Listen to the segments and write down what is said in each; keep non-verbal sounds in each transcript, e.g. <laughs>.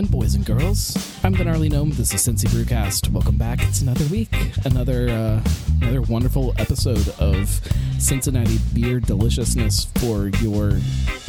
gentlemen, boys and girls, I'm the gnarly gnome. This is Cincy Brewcast. Welcome back. It's another week, another uh, another wonderful episode of Cincinnati beer deliciousness for your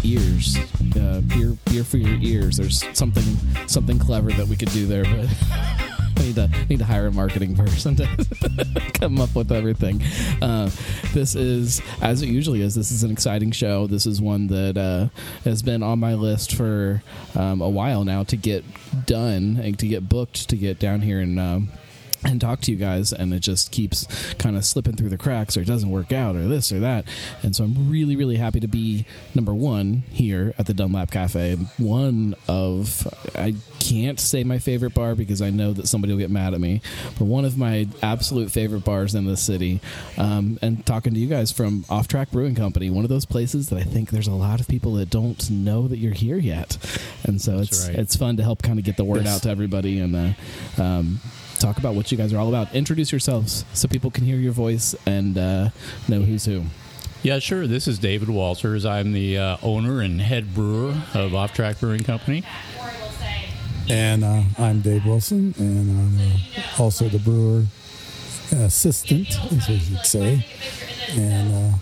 ears. Uh, beer, beer for your ears. There's something something clever that we could do there, but. <laughs> I need to need to hire a marketing person to <laughs> come up with everything. Uh, this is as it usually is. This is an exciting show. This is one that uh, has been on my list for um, a while now to get done and to get booked to get down here and. Um, and talk to you guys and it just keeps kind of slipping through the cracks or it doesn't work out or this or that and so i'm really really happy to be number one here at the dunlap cafe one of i can't say my favorite bar because i know that somebody will get mad at me but one of my absolute favorite bars in the city um, and talking to you guys from off track brewing company one of those places that i think there's a lot of people that don't know that you're here yet and so That's it's right. it's fun to help kind of get the word Yes. out to everybody and uh, um, talk about what you guys are all about. Introduce yourselves so people can hear your voice and uh, know who's who. Yeah, sure. This is David Walters. I'm the uh, owner and head brewer of Off Track Brewing Company. And uh, I'm Dave Wilson, and I'm uh, also the brewer assistant, as you could say, and,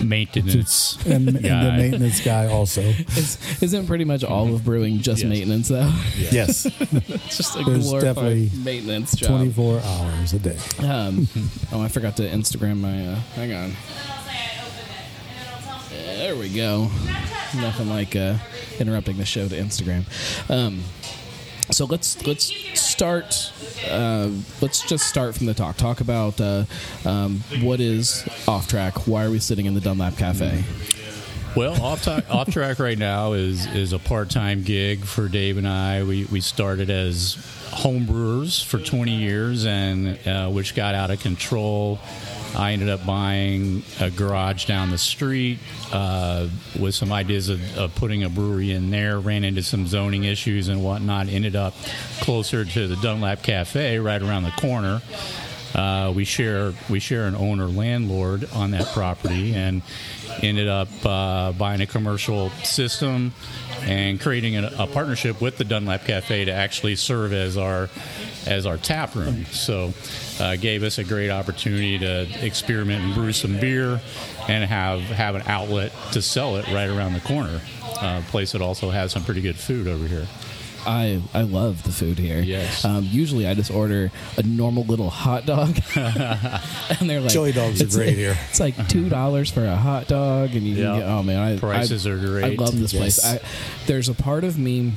Maintenance. uh, and, and the maintenance guy also. Is, isn't pretty much all of brewing just Yes. maintenance though? Yes, it's <laughs> just a There's glorified definitely maintenance job. 24 hours a day. Um, <laughs> oh, I forgot to Instagram my. Uh, hang on. There we go. Nothing like uh, interrupting the show to Instagram. Um, so let's let's start. Uh, let's just start from the talk. Talk about uh, um, what is off track. Why are we sitting in the Dunlap Cafe? Well, off, off track right now is is a part time gig for Dave and I. We we started as home brewers for 20 years, and uh, which got out of control. I ended up buying a garage down the street uh, with some ideas of, of putting a brewery in there. Ran into some zoning issues and whatnot. Ended up closer to the Dunlap Cafe, right around the corner. Uh, we share we share an owner landlord on that property, and ended up uh, buying a commercial system and creating a, a partnership with the Dunlap Cafe to actually serve as our as our tap room. So, uh, gave us a great opportunity to experiment and brew some beer, and have have an outlet to sell it right around the corner. Uh, place that also has some pretty good food over here. I I love the food here. Yes. Um, usually I just order a normal little hot dog, <laughs> and they're like Chili dogs are it's- great here. <laughs> It's like two dollars for a hot dog, and you Yeah. can get. Oh man, I, Prices I, are great. I love this place. I, there's a part of me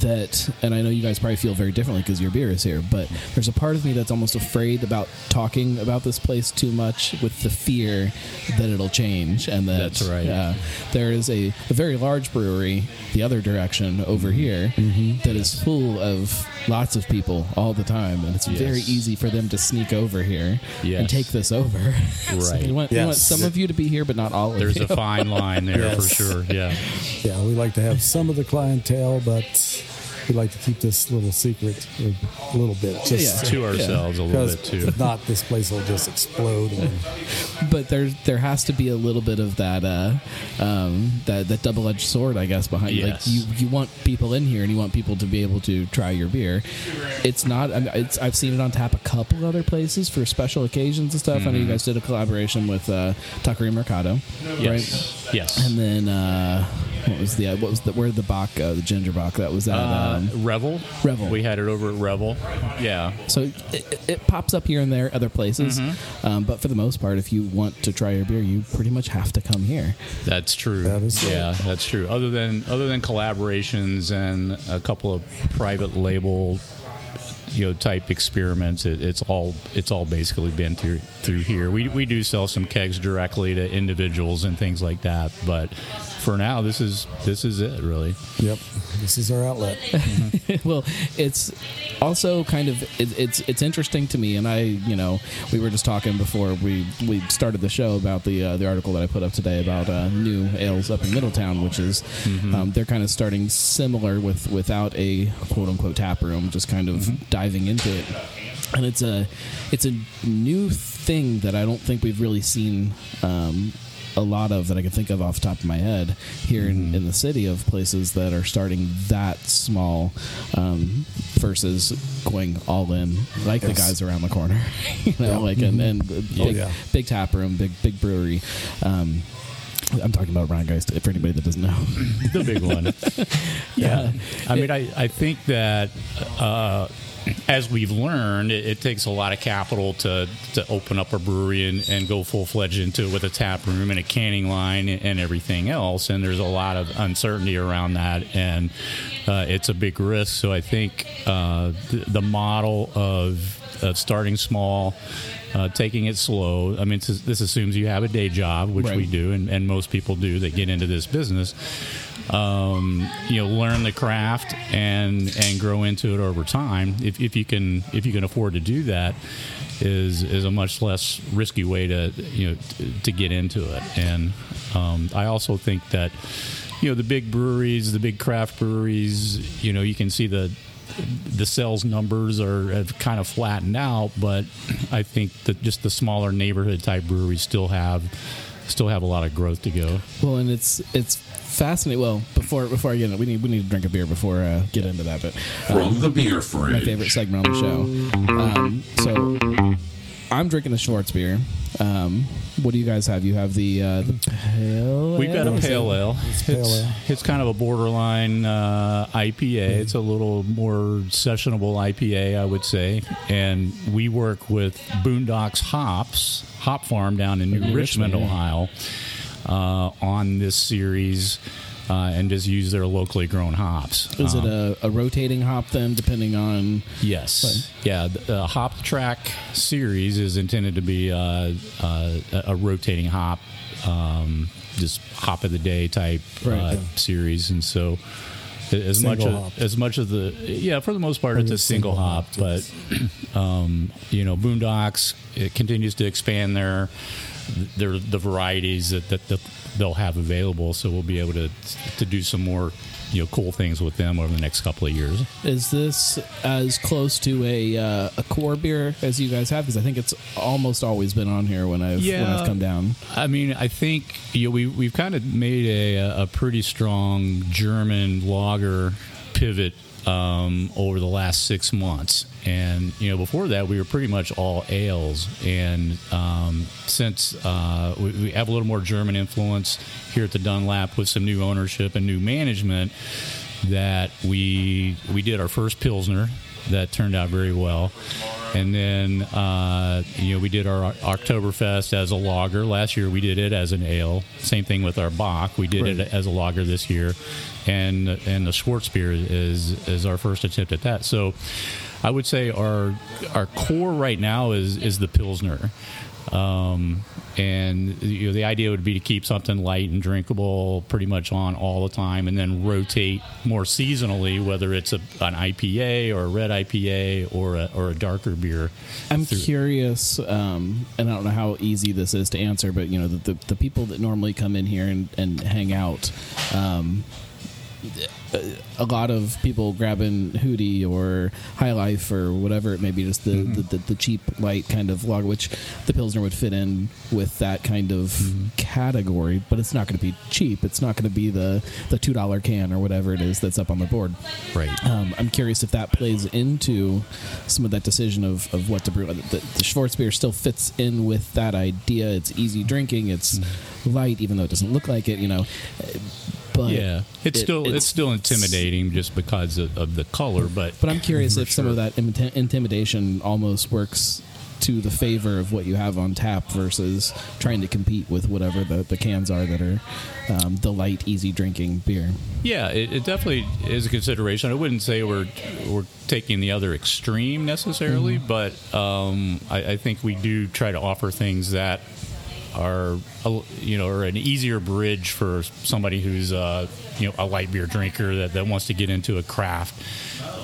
that, and I know you guys probably feel very differently because your beer is here, but there's a part of me that's almost afraid about talking about this place too much with the fear that it'll change and that That's right. uh, there is a, a very large brewery the other direction over here Mm-hmm. Here that is full of lots of people all the time, and it's very easy for them to sneak over here and take this over. <laughs> so Right. we want, we want some of you to be here, but not all of you. There's you. a fine line there Yes. for sure. Yeah. Yeah, we like to have some of the clientele, but we like to keep this little secret a little bit. Just Yeah. to ourselves a little bit too. if not, this place will just explode. And <laughs> but there there has to be a little bit of that uh, um, that that double edged sword, I guess, behind you. Like Yes. you you want people in here and you want people to be able to try your beer. It's not. I mean, it's, I've seen it on tap a couple other places for special occasions and stuff. I know you guys did a collaboration with uh, Tucker and Mercado, right? Yes. Yes. And then uh, what was the what was the where the Bock uh, the ginger Bock that was that Uh, um, Revel. Revel. We had it over at Revel. Yeah. so it, it, it pops up here and there other places, Mm-hmm. um, but for the most part, if you want to try your beer, you pretty much have to come here. That's true. That is true. yeah, that's true. Other than other than collaborations and a couple of private label, you know, type experiments, it, it's all it's all basically been through through here. We we do sell some kegs directly to individuals and things like that, but for now, this is this is it really. yep, this is our outlet. <laughs> well, it's also kind of it, it's it's interesting to me, and I you know we were just talking before we we started the show about the uh, the article that I put up today about uh, new ales up in Middletown, which is um, they're kind of starting similar with without a quote unquote tap room, just kind of diving into it. And it's a it's a new thing that I don't think we've really seen um, a lot of that I can think of off the top of my head here in, Mm-hmm. in the city of places that are starting that small um, versus going all in, like the guys around the corner, <laughs> you know, Yeah. like and, and Oh, big, yeah. big tap room, big big brewery. Um, I'm talking about Rhinegeist for anybody that doesn't know. <laughs> the big one. <laughs> Yeah. I mean, I, I think that uh, as we've learned, it, it takes a lot of capital to, to open up a brewery and, and go full fledged into it with a tap room and a canning line and, and everything else. And there's a lot of uncertainty around that, and uh, it's a big risk. So I think uh, the, the model of, of starting small. Uh, taking it slow. I mean, this, this assumes you have a day job, which we do, and, and most people do that get into this business um, you know learn the craft and and grow into it over time if, if you can if you can afford to do that is is a much less risky way to you know to, to get into it and um, I also think that you know the big breweries the big craft breweries you know you can see the the sales numbers are have kind of flattened out but I think that just the smaller neighborhood type breweries still have still have a lot of growth to go Well, and it's it's fascinating. Well, before before I get in, we need we need to drink a beer before uh, get into that. But From the beer my favorite segment on the show. Um, so I'm drinking the Schwarz beer. Um, what do you guys have? You have the uh, the pale. We've got a pale ale. It's, pale ale. it's kind of a borderline uh, IPA. It's a little more sessionable IPA, I would say. And we work with Boondocks Hops, Hop Farm down in New New Richmond, Richmond, yeah. Ohio, uh, on this series. Uh, and just use their locally grown hops. Is Um, it a, a rotating hop then, depending on? Yes. Yeah. The, the Hop Track series is intended to be uh, uh, a a rotating hop, um, just hop of the day type Right. uh, series, and so as Single much hop. as, much of the yeah for the most part it's a single single hop, hop, but um, you know Boondocks it continues to expand their their the varieties that, that, that they'll have available, so we'll be able to to do some more you know cool things with them over the next couple of years. Is this as close to a uh, a core beer as you guys have? Because I think it's almost always been on here when I've when I've come down. I mean, I think you know, we we've kind of made a a pretty strong German lager pivot um, over the last six months, and you know before that we were pretty much all ales, and um, since uh, we, we have a little more German influence here at the Dunlap with some new ownership and new management, that we we did our first pilsner that turned out very well. And then, uh, you know, we did our Oktoberfest as a lager. Last year we did it as an ale. Same thing with our Bock. We did Right. it as a lager this year. And and the Schwarz beer is is our first attempt at that. So I would say our our core right now is is the Pilsner. Um, and you know, the idea would be to keep something light and drinkable pretty much on all the time, and then rotate more seasonally, whether it's a, an IPA or a red IPA or a, or a darker beer. I'm curious, um, and I don't know how easy this is to answer, but you know, the, the, the people that normally come in here and, and hang out, um, Uh, a lot of people grabbing Hudy or High Life or whatever it may be, just the, mm-hmm. the, the, the cheap, light kind of lager, which the Pilsner would fit in with that kind of mm-hmm. category, but it's not going to be cheap. It's not going to be the, the $2 can or whatever it is that's up on the board. Right. Um, I'm curious if that plays into some of that decision of, of what to brew. The, the Schwarz beer still fits in with that idea. It's easy drinking. It's mm-hmm. light, even though it doesn't look like it. You know, but yeah, it's it- still it's, still intimidating just because of, of the color, but But I'm curious if some of that imita- intimidation almost works to the favor of what you have on tap versus trying to compete with whatever the, the cans are that are um, the light, easy drinking beer. Yeah, it, it definitely is a consideration. I wouldn't say we're we're taking the other extreme necessarily, but um, I, I think we do try to offer things that are a- you know are an easier bridge for somebody who's uh, you know a light beer drinker that, that wants to get into a craft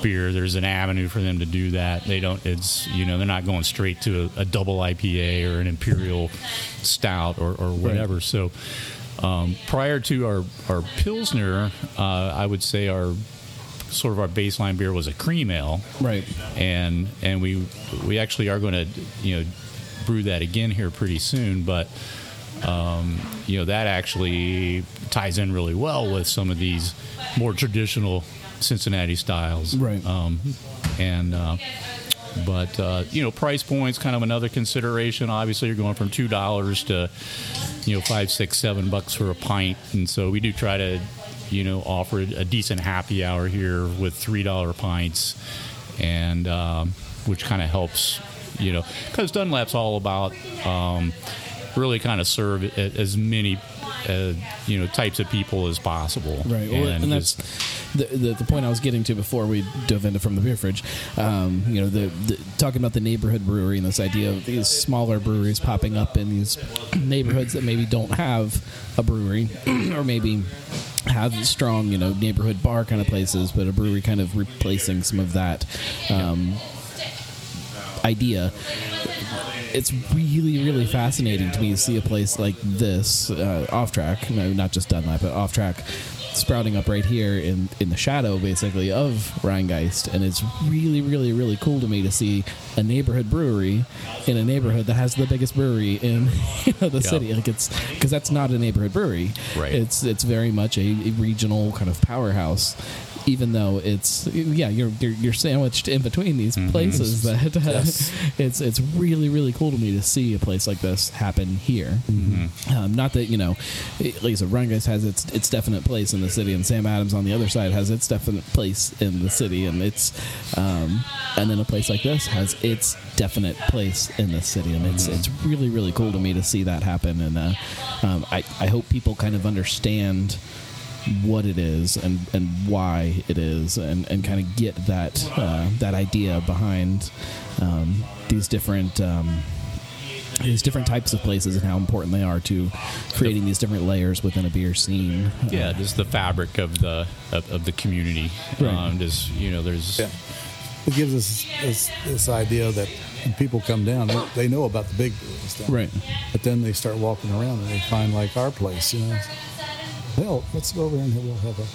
beer. There's an avenue for them to do that. They don't. It's you know they're not going straight to a, a double IPA or an imperial stout or, or whatever. So. Um, prior to our, our Pilsner, uh, I would say our sort of our baseline beer was a cream ale, Right. and and we we actually are going to you know brew that again here pretty soon. But um, you know that actually ties in really well with some of these more traditional Cincinnati styles, Right. Um, and uh, but uh, you know, price points kind of another consideration. Obviously, you're going from two dollars to you know five, six, seven bucks for a pint, and so we do try to you know offer a decent happy hour here with three dollar pints, and um, which kind of helps you know because Dunlap's all about um, really kind of serve as many. Uh, you know, types of people as possible, Right, well, and, that's the, the the point I was getting to before we dove into from the beer fridge. Um, you know, the, the talking about the neighborhood brewery and this idea of these smaller breweries popping up in these neighborhoods that maybe don't have a brewery, <clears throat> or maybe have strong, you know, neighborhood bar kind of places, but a brewery kind of replacing some of that um, idea. It's really really fascinating to me to see a place like this uh, off track. No not just dunlap but off track sprouting up right here in in the shadow basically of rhinegeist and it's really really really cool to me to see a neighborhood brewery in a neighborhood that has the biggest brewery in <laughs> you know, the Yeah. city like it's because that's not a neighborhood brewery Right. it's it's very much a, a regional kind of powerhouse even though it's yeah you're you're, you're sandwiched in between these places <laughs> that uh, Yes. it's it's really really cool to me to see a place like this happen here. Um, not that you know, like I said, Rhinegeist has its its definite place in the city, and Sam Adams on the other side has its definite place in the city, and it's um, and then a place like this has its definite place in the city, and it's it's really really cool to me to see that happen, and uh, um, I I hope people kind of understand what it is and, and why it is and, and kind of get that uh, that idea behind um, these different um, these different types of places and how important they are to creating these different layers within a beer scene. yeah, Uh, just the fabric of the of, of the community. Right. Um, just you know, there's Yeah. It gives us this, this idea that when people come down, they, they know about the big breweries down. Right. But then they start walking around and they find like our place, you know. Hell, let's go over there and we'll have a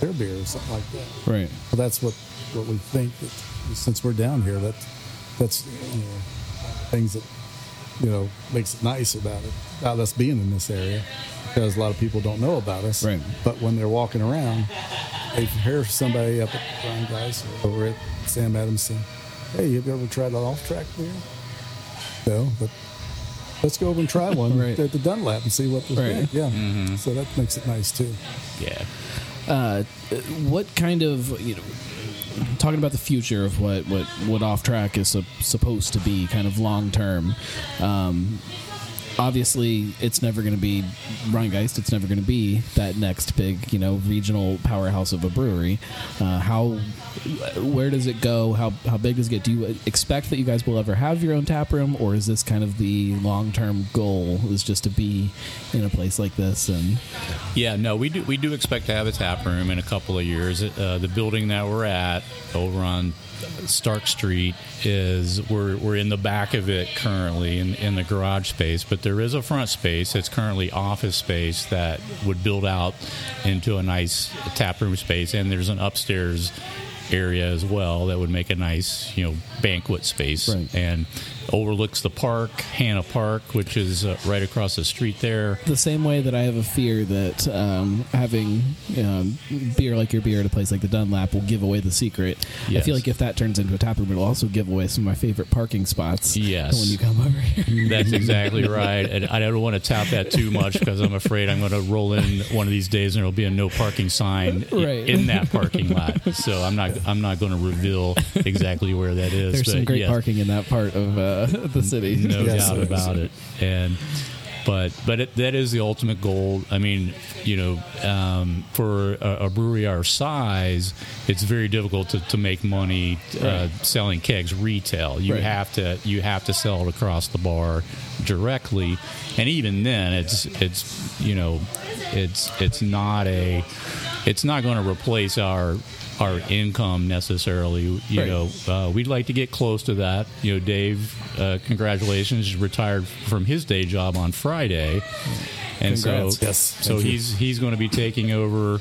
their beer or something like that. right. Well, that's what, what we think that since we're down here, that that's you know, things that you know makes it nice about it about us being in this area because a lot of people don't know about us. Right. But when they're walking around, they hear somebody up at Rhinegeist or over at Sam Adamson. Hey, have you ever tried an off-track beer? No, but let's go over and try one <laughs> Right. at the Dunlap and see what they Right. think. Yeah. So that makes it nice too. yeah. Uh, what kind of you know talking about the future of what what what off track is sup- supposed to be kind of long term um, obviously it's never going to be Rhinegeist it's never going to be that next big you know regional powerhouse of a brewery. Uh, how where does it go? How how big does it get? Do you expect that you guys will ever have your own tap room or is this kind of the long term goal is just to be in a place like this and Yeah, no, we do we do expect to have a tap room in a couple of years. Uh, the building that we're at over on Stark Street is we're we're in the back of it currently in in the garage space, but there is a front space that's currently office space that would build out into a nice tap room space, and there's an upstairs area as well that would make a nice you know banquet space Right. and overlooks the park hannah park which is uh, right across the street there the same way that I have a fear that um, having um, beer like your beer at a place like the Dunlap will give away the secret. I feel like if that turns into a tap room, it'll also give away some of my favorite parking spots. Yes. when you come over here. <laughs> That's exactly right. And I don't want to tap that too much because I'm afraid I'm going to roll in one of these days and there'll be a no parking sign Right. in that parking lot. So I'm not I'm not going to reveal exactly where that is. There's some great yes, parking in that part of uh, <laughs> the city. No Yes, doubt about it. And but but it, that is the ultimate goal. I mean, you know, um, for a, a brewery our size, it's very difficult to, to make money uh, Right. selling kegs retail. You Right. have to you have to sell it across the bar directly, and even then, it's it's you know, it's it's not a it's not going to replace our our income necessarily. You Right. know, uh, we'd like to get close to that. You know, Dave, uh, congratulations, he's retired from his day job on Friday, and Congrats. so Yes, so thank you. he's he's going to be taking over.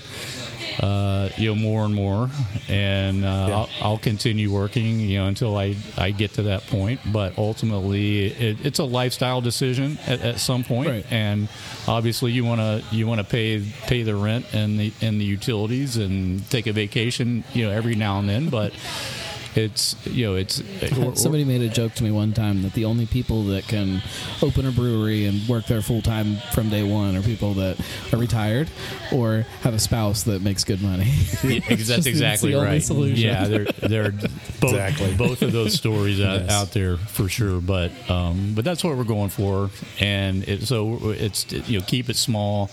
Uh, you know, more and more, and uh, Yeah. I'll, I'll continue working, you know, until I, I get to that point. But ultimately, it, it's a lifestyle decision at, at some point, Right. and obviously, you want to you want to pay pay the rent and the and the utilities and take a vacation, you know, every now and then. But it's you know, it's Somebody made a joke to me one time that the only people that can open a brewery and work there full time from day one are people that are retired or have a spouse that makes good money. <laughs> Yeah, ex- <laughs> It's that's the exactly only right. solution. Yeah, they're they're <laughs> both, Exactly. both of those stories out, Yes. out there for sure. But um, but that's what we're going for, and it, so it's you know keep it small.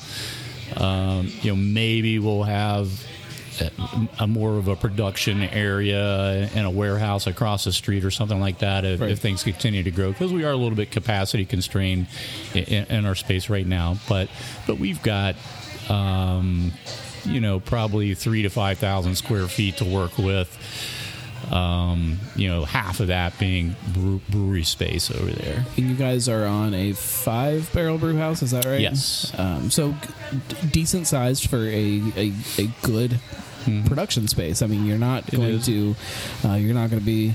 Um, you know maybe we'll have a, a more of a production area and a warehouse across the street or something like that if, Right. if things continue to grow because we are a little bit capacity constrained in, in our space right now. But but we've got um, you know, probably three to five thousand square feet to work with. Um, you know, half of that being brewery space over there. And you guys are on a five barrel brew house, is that right? Yes. Um, so d- decent sized for a, a, a good production space. I mean, you're not Mm-hmm. It going is. to uh, you're not going to be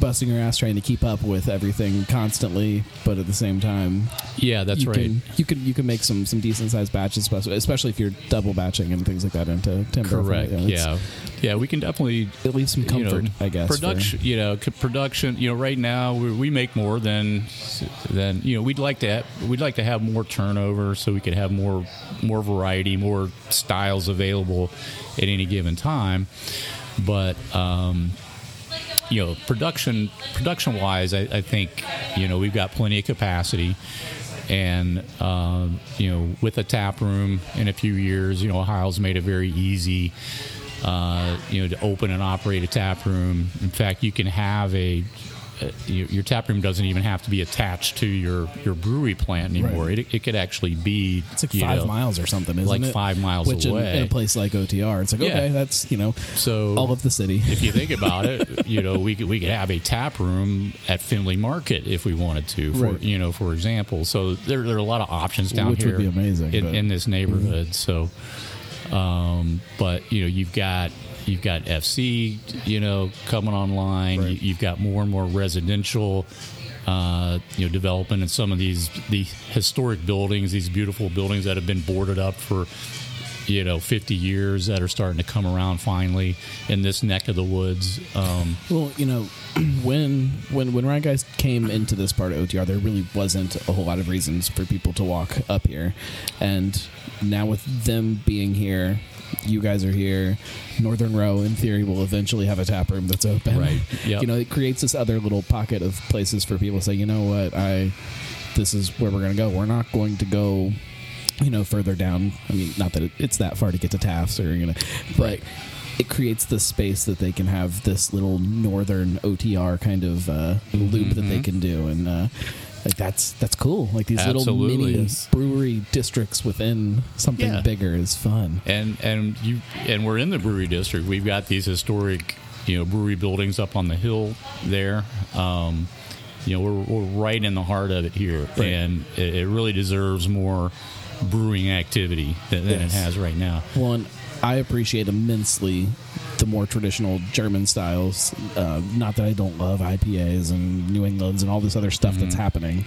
busting your ass trying to keep up with everything constantly, but at the same time, Yeah, that's you right. Can, you can you can make some some decent sized batches, especially- if you're double batching and things like that into timber. Correct. You know, yeah, yeah. We can definitely It leaves some you know, comfort, I guess. for- Production, you know, production. You know, right now we, we make more than than you know. We'd like to have, we'd like to have more turnover so we could have more more variety, more styles available at any given time. But um, you know, production production wise, I, I think you know we've got plenty of capacity. And um, you know, with a tap room in a few years, you know, Ohio's made it very easy uh, you know, to open and operate a tap room. In fact, you can have a uh, your, your tap room doesn't even have to be attached to your, your brewery plant anymore. Right. It, it could actually be It's like five know, miles or something, isn't it? like it? five miles Which in- away. In, a place like OTR, it's like Yeah. okay, that's you know So all of the city. if you think about it, <laughs> you know, we could we could have a tap room at Findlay Market if we wanted to, for Right. you know, for example. So there, there are a lot of options down here. Which would here be amazing, in, in this neighborhood. So, um, but you know, you've got you've got FC, you know, coming online. Right. You, you've got more and more residential. Uh, you know, developing in some of these the historic buildings, these beautiful buildings that have been boarded up for you know 50 years that are starting to come around finally in this neck of the woods um, Well, you know, <clears throat> when when when Rhinegeist came into this part of OTR, there really wasn't a whole lot of reasons for people to walk up here, and now with them being here, you guys are here. Northern Row, in theory, will eventually have a tap room that's open. Right. <laughs> Yep. You know, it creates this other little pocket of places for people to say, you know what, I this is where we're going to go. We're not going to go. You know, further down. I mean, not that it, it's that far to get to Taft's or you know, but Right. it creates the space that they can have this little northern OTR kind of uh, loop that Mm-hmm. they can do, and uh, like that's that's cool. Like these little mini brewery districts within something Yeah. bigger is fun. and and you and we're in the brewery district we've got these historic you know brewery buildings up on the hill there um, you know we're, we're right in the heart of it here Right. and it, it really deserves more brewing activity than, than Yes. it has right now Well, and I appreciate immensely the more traditional German styles. Uh, not that I don't love IPAs and New Englands and all this other stuff that's happening,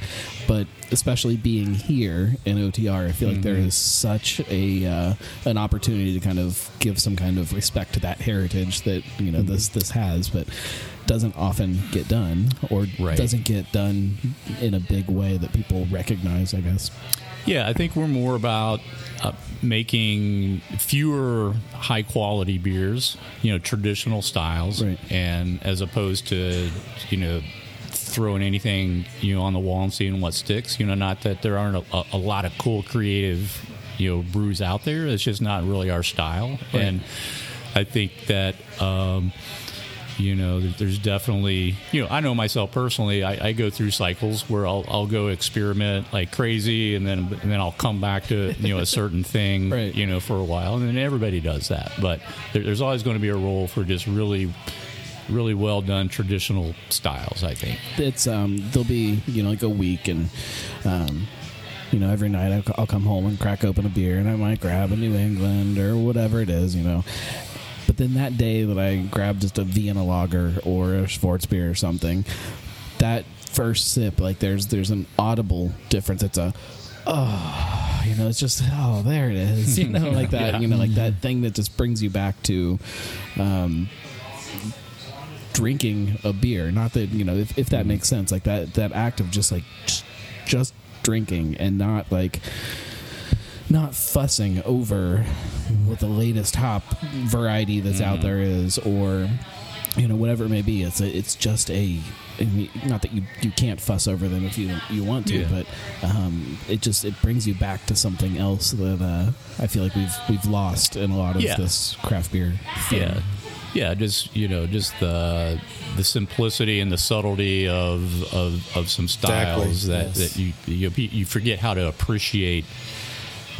but especially being here in OTR, I feel like there is such a uh, an opportunity to kind of give some kind of respect to that heritage that you know this this has, but doesn't often get done or Right. doesn't get done in a big way that people recognize. I guess. Yeah, I think we're more about uh, making fewer high quality beers, you know, traditional styles, Right. and as opposed to, you know, throwing anything, you know, on the wall and seeing what sticks. You know, not that there aren't a, a lot of cool creative, you know, brews out there. It's just not really our style, Right. and I think that. Um, you know there's definitely you know i know myself personally i, I go through cycles where I'll, I'll go experiment like crazy and then and then i'll come back to you know a certain <laughs> thing Right. you know for a while and then everybody does that but there, there's always going to be a role for just really really well done traditional styles i think it's um there'll be you know like a week and um you know, every night I'll, I'll come home and crack open a beer, and I might grab a New England or whatever it is, you know. Then that day that I grab just a Vienna lager or a Schwarz beer or something, that first sip, like there's there's an audible difference. It's a oh, you know, it's just oh, there it is, you know, <laughs> like that, Yeah. you know, like that thing that just brings you back to. Um, drinking a beer not that you know if, if that makes sense like that that act of just like just drinking and not like not fussing over what the latest hop variety that's out there is or you know whatever it may be it's a, it's just a I mean, not that you you can't fuss over them if you you want to Yeah. but um, it just it brings you back to something else that uh, I feel like we've we've lost in a lot of Yeah. this craft beer thing. Yeah, yeah, just you know, just the the simplicity and the subtlety of of, of some styles Exactly, that, yes. that you, you you forget how to appreciate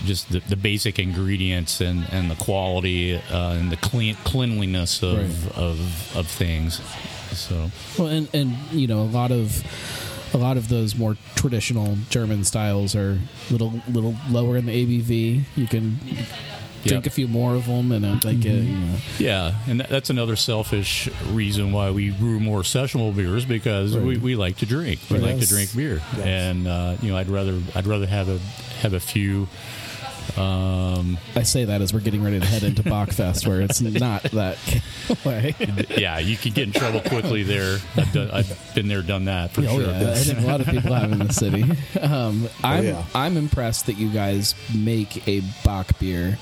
just the, the basic ingredients and, and the quality uh, and the clean cleanliness of, Right. of of things. So Well, and and you know, a lot of a lot of those more traditional German styles are little little lower in the ABV. You can drink Yep. a few more of them, and like uh, you know, Yeah, and that's another selfish reason why we brew more sessionable beers because we, we like to drink. We like to drink beer, Yes. and uh, you know, I'd rather I'd rather have a have a few. Um, I say that as we're getting ready to head into Bockfest, where it's not that <laughs> way. yeah, you could get in trouble quickly there. I've, done, I've been there, done that for Oh, sure. yeah, I think a lot of people have in the city. <laughs> Um, I'm yeah. I'm impressed that you guys make a Bock beer,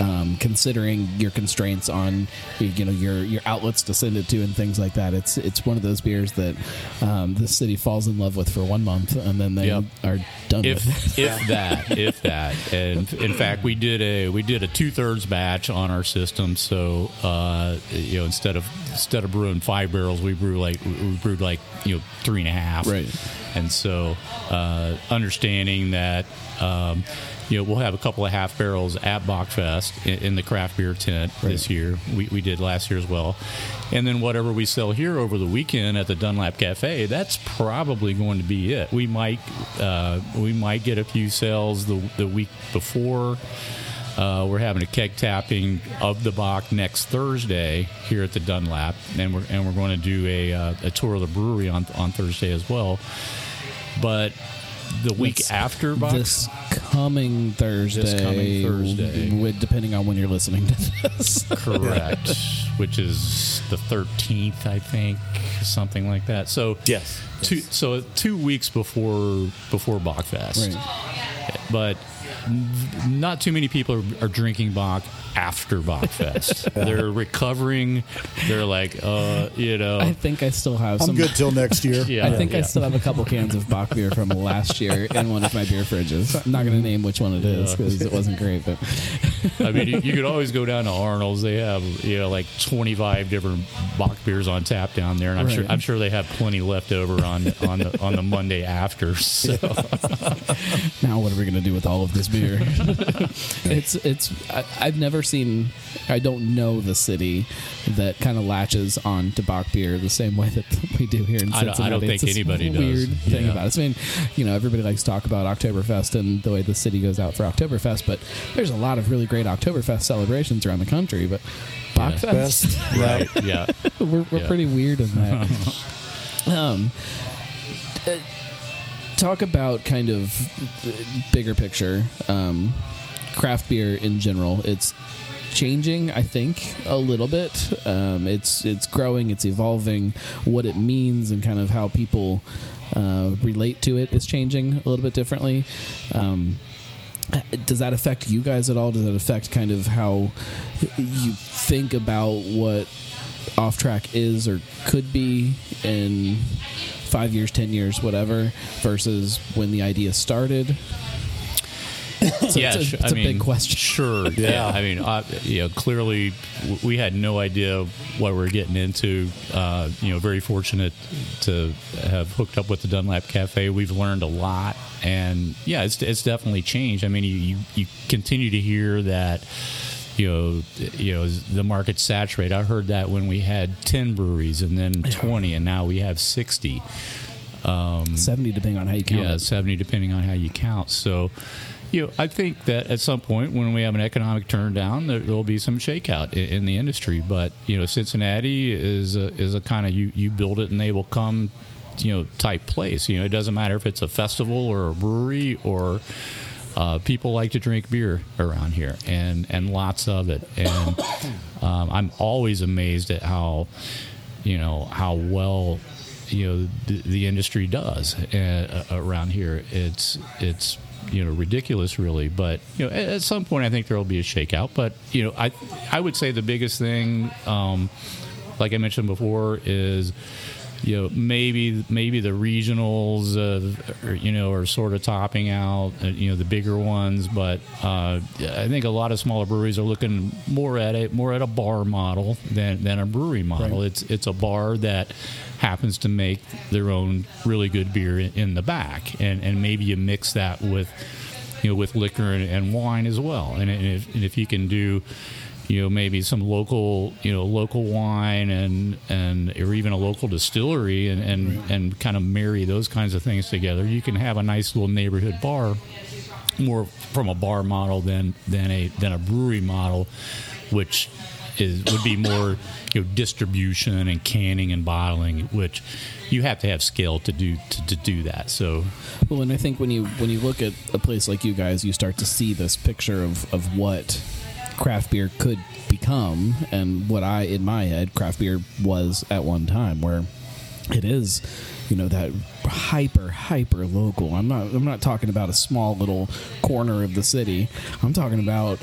um, considering your constraints on you know your your outlets to send it to and things like that. It's it's one of those beers that um, the city falls in love with for one month and then they Yep. are done with. if if that if that and in fact we did a we did a two-thirds batch on our system so uh you know instead of instead of brewing five barrels we brew like we brewed like you know three and a half Right. and so uh understanding that um you know, we'll have a couple of half barrels at Bockfest in, in the craft beer tent this year. We, we did last year as well. And then whatever we sell here over the weekend at the Dunlap Cafe, that's probably going to be it. We might uh, we might get a few sales the, the week before. Uh, we're having a keg tapping of the Bock next Thursday here at the Dunlap, and we're and we're going to do a, uh, a tour of the brewery on on Thursday as well. But the week after Bock, this coming Thursday, coming Thursday. w- depending on when you're listening to this. <laughs> correct, which is the thirteenth, I think, something like that. So Yes. two so two weeks before before Bockfest, Right. but not too many people are, are drinking Bock after Bockfest. <laughs> They're recovering. They're like, uh, you know, I think I still have I'm some. good till next year. <laughs> Yeah. I think I still have a couple cans of Bock beer from last year in one of my beer fridges. I'm not going to name which one it is Yeah. because it wasn't great, but <laughs> I mean, you, you could always go down to Arnold's. They have you know like 25 different Bock beers on tap down there, and I'm sure I'm sure they have plenty left over on on the on the Monday after. So now what are we going to do with all of this beer? it's it's I, I've never seen. I don't know the city that kind of latches on to Bock beer the same way that <laughs> we do here in I don't- Cincinnati. I don't think It's this anybody does. Weird thing Yeah. about it. I mean, you know, everybody likes to talk about Oktoberfest and the way the city goes out for Oktoberfest, but there's a lot of really great Oktoberfest celebrations around the country. But Bockfest, Best. <laughs> right, yeah, <laughs> we're, we're Yeah. pretty weird in that. um, uh, talk about kind of bigger picture, um, craft beer in general. It's changing, I think, a little bit. Um, it's it's growing, it's evolving. What it means and kind of how people uh, relate to it is changing a little bit differently. Um, does that affect you guys at all? Does that affect kind of how you think about what off track is or could be in five years, ten years, whatever, versus when the idea started? So yeah. it's a, it's I a mean, big question. Sure. <laughs> Yeah. I mean, uh, you know, clearly we had no idea what we are getting into. Uh, you know, very fortunate to have hooked up with the Dunlap Cafe. We've learned a lot, and yeah, it's it's definitely changed. I mean, you you, you continue to hear that. You know, you know, the market's saturated. I heard that when we had ten breweries, and then twenty, and now we have sixty. Seventy, depending on how you count. yeah, 70 depending on how you count. So, you know, I think that at some point when we have an economic turn down, there will be some shakeout in, in the industry. But you know, Cincinnati is a, is a kind of you you build it and they will come, you know, type place. You know, it doesn't matter if it's a festival or a brewery or. Uh, people like to drink beer around here, and, and lots of it. And um, I'm always amazed at how, you know, how well you know the, the industry does uh, around here. It's it's you know ridiculous, really. But you know, at, at some point, I think there will be a shakeout. But you know, I I would say the biggest thing, um, like I mentioned before, is you know maybe maybe the regionals uh, are, you know are sort of topping out uh, you know the bigger ones but uh, I think a lot of smaller breweries are looking more at it more at a bar model than, than a brewery model. Right. it's it's a bar that happens to make their own really good beer in, in the back. And and maybe you mix that with you know with liquor and, and wine as well. And, and if and if you can do you know maybe some local you know local wine and and or even a local distillery and and, and kind of marry those kinds of things together. You can have a nice little neighborhood bar more from a bar model than than a than a brewery model which is would be more you know distribution and canning and bottling which you have to have scale to do to, to do that. So Well, and I think when you when you look at a place like you guys, you start to see this picture of of what craft beer could become, and what I in my head craft beer was at one time, where it is, you know, that hyper hyper local. I'm not I'm not talking about a small little corner of the city. I'm talking about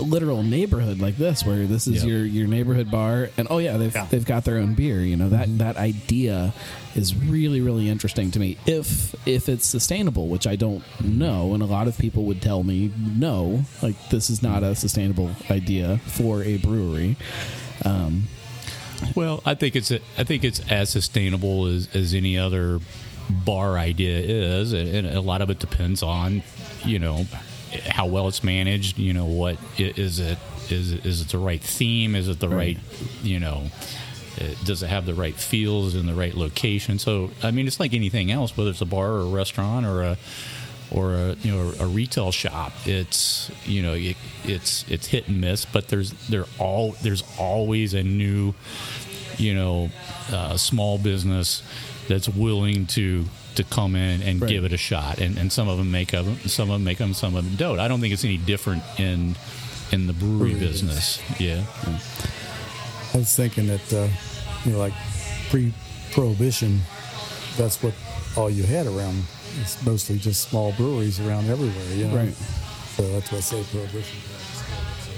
literal neighborhood like this where this is Yep. your your neighborhood bar and oh yeah they've Yeah. they've got their own beer you know that that idea is really really interesting to me if if it's sustainable which i don't know and a lot of people would tell me no like this is not a sustainable idea for a brewery um, Well, I think it's a, I think it's as sustainable as, as any other bar idea is, and a lot of it depends on you know how well it's managed. You know, what is it is it- is it the right theme? Is it the right, Right. you know? uh, Does it have the right feels in the right location? So, I mean, it's like anything else, whether it's a bar or a restaurant or a or a you know a retail shop. It's you know it, it's it's hit and miss, but there's there all there's always a new you know uh, small business that's willing to to come in and Right. give it a shot, and, and some of them make them, some of them make them, some of them don't. I don't think it's any different in in the brewery Brewery business. Yeah, I was thinking that, uh, you know, like pre-prohibition, that's what all you had around. It's mostly just small breweries around everywhere, you know. Right. So that's what I say prohibition.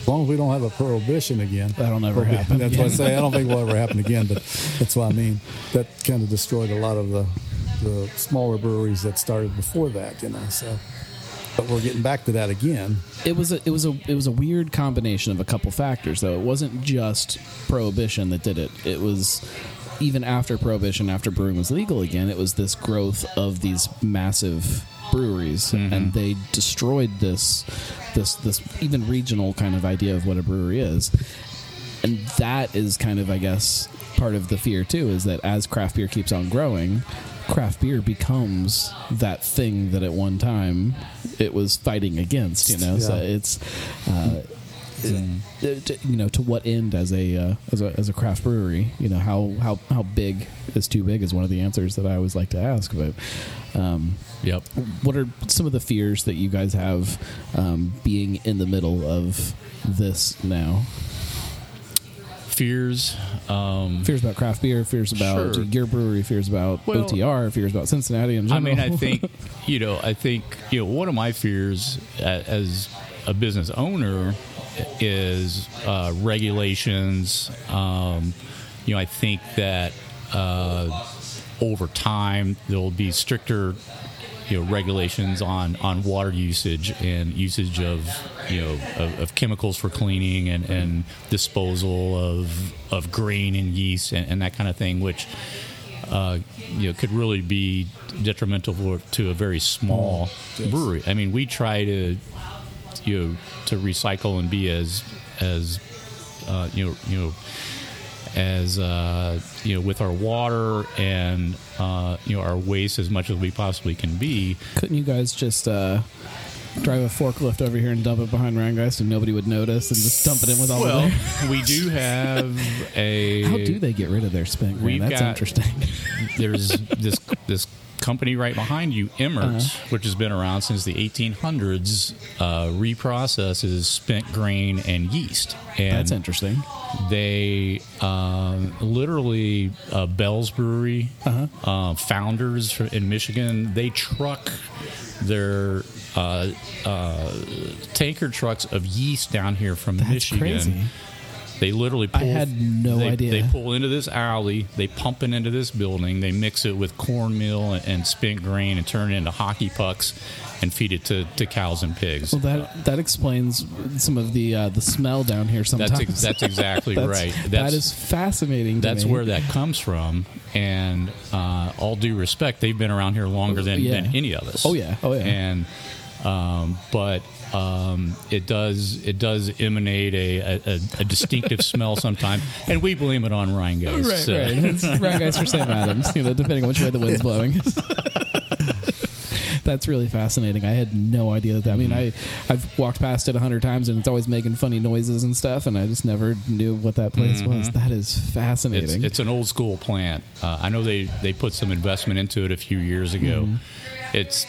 As long as we don't have a prohibition again, That'll never happen. That's what I say. I don't think it will ever happen again, but that's what I mean. That kind of destroyed a lot of the the smaller breweries that started before that, you know. So, but we're getting back to that again. it was a it was a it was a weird combination of a couple factors though. It wasn't just prohibition that did it. It was even after prohibition, after brewing was legal again, it was this growth of these massive breweries, mm-hmm. and they destroyed this this this even regional kind of idea of what a brewery is. And that is kind of, I guess, part of the fear too, is that as craft beer keeps on growing, craft beer becomes that thing that at one time it was fighting against. You know, so it's. Uh, uh, to- you know, to what end as a, uh, as a as a craft brewery? You know, how how how big is too big is one of the answers that I always like to ask. But um, yep. what are some of the fears that you guys have um, being in the middle of this now? Fears. Um, Fears about craft beer, fears about Sure. your brewery, fears about Well- OTR, fears about Cincinnati in I mean, I think <laughs> you know, I think you know, one of my fears as a business owner is uh, regulations. Um, you know, I think that uh, over time there will be stricter, you know, regulations on on water usage and usage of you know of, of chemicals for cleaning and, and disposal of of grain and yeast and, and that kind of thing, which uh, you know, could really be detrimental for, to a very small Yes. brewery. I mean, we try to, you know, to recycle and be as as uh, you know, you know, as uh, you know with our water and uh, you know our waste as much as we possibly can be. Couldn't you guys just uh, drive a forklift over here and dump it behind Rhinegeist and nobody would notice and just dump it in with all Well, of their... <laughs> we do have a. How do they get rid of their spent? We've That's got- interesting. There's this this company right behind you, Emmert's, Uh-huh. which has been around since the 1800s, uh, reprocesses spent grain and yeast. And That's interesting. They um, literally uh, Bell's Brewery Uh-huh. uh, founders in Michigan. They truck their uh, uh, tanker trucks of yeast down here from That's Michigan. crazy. They literally I had no they, idea. They pull into this alley. They pump it into this building. They mix it with cornmeal and, and spent grain and turn it into hockey pucks and feed it to, to cows and pigs. Well, that that explains some of the uh, the smell down here sometimes. That's ex- that's exactly <laughs> That's- right. that That's- is fascinating. to That's me. where that comes from. And uh, all due respect, they've been around here longer than, Yeah. than any of us. Oh, yeah. Oh, yeah. And um, but um, it does it does emanate a, a, a distinctive <laughs> smell sometimes, and we blame it on Rhinegeist. Right, so- right. It's Rhinegeist or Sam Adams, you know, depending on which way the wind's blowing. <laughs> That's really fascinating. I had no idea that. I mean, I I've walked past it a hundred times and it's always making funny noises and stuff, and I just never knew what that place was. That is Mm-hmm. It's, fascinating. it's an old school plant. Uh, I know they, they put some investment into it a few years ago. Mm-hmm. It's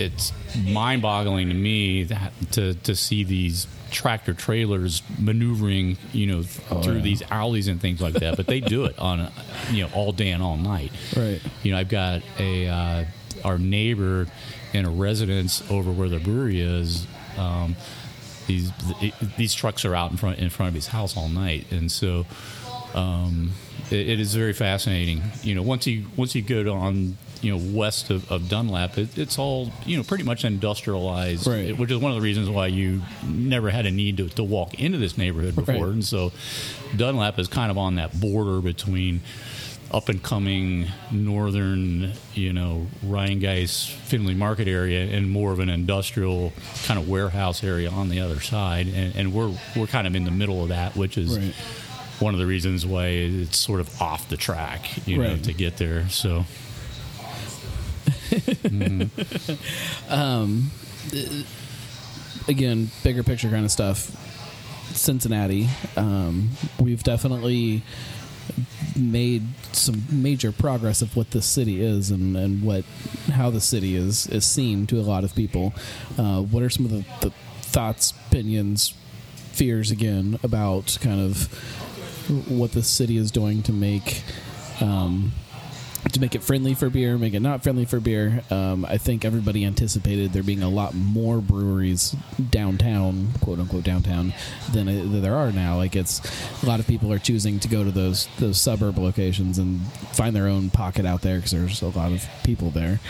it's mind boggling to me that, to to see these tractor trailers maneuvering, you know, Oh, through yeah. these alleys and things like that. But they do it on, you know, all day and all night. Right. You know, I've got a uh, our neighbor in a residence over where the brewery is. Um, these these trucks are out in front in front of his house all night, and so um, it, it is very fascinating. You know, once you once you go on, you know, west of, of Dunlap, it, it's all you know pretty much industrialized, Right. which is one of the reasons why you never had a need to, to walk into this neighborhood before. Right. And so, Dunlap is kind of on that border between up and coming northern, you know, Rhinegeist, Findlay Market area, and more of an industrial kind of warehouse area on the other side. And, and we're we're kind of in the middle of that, which is Right. One of the reasons why it's sort of off the track, you know, to get there. So <laughs> again, bigger picture kind of stuff. Cincinnati, um, we've definitely made some major progress of what this city is and, and what how the city is is seen to a lot of people. Uh, what are some of the, the thoughts, opinions, fears again about kind of what the city is doing to make um, to make it friendly for beer, make it not friendly for beer. Um, I think everybody anticipated there being a lot more breweries downtown, quote unquote downtown, than, than there are now. Like it's a lot of people are choosing to go to those those suburb locations and find their own pocket out there because there's a lot of people there.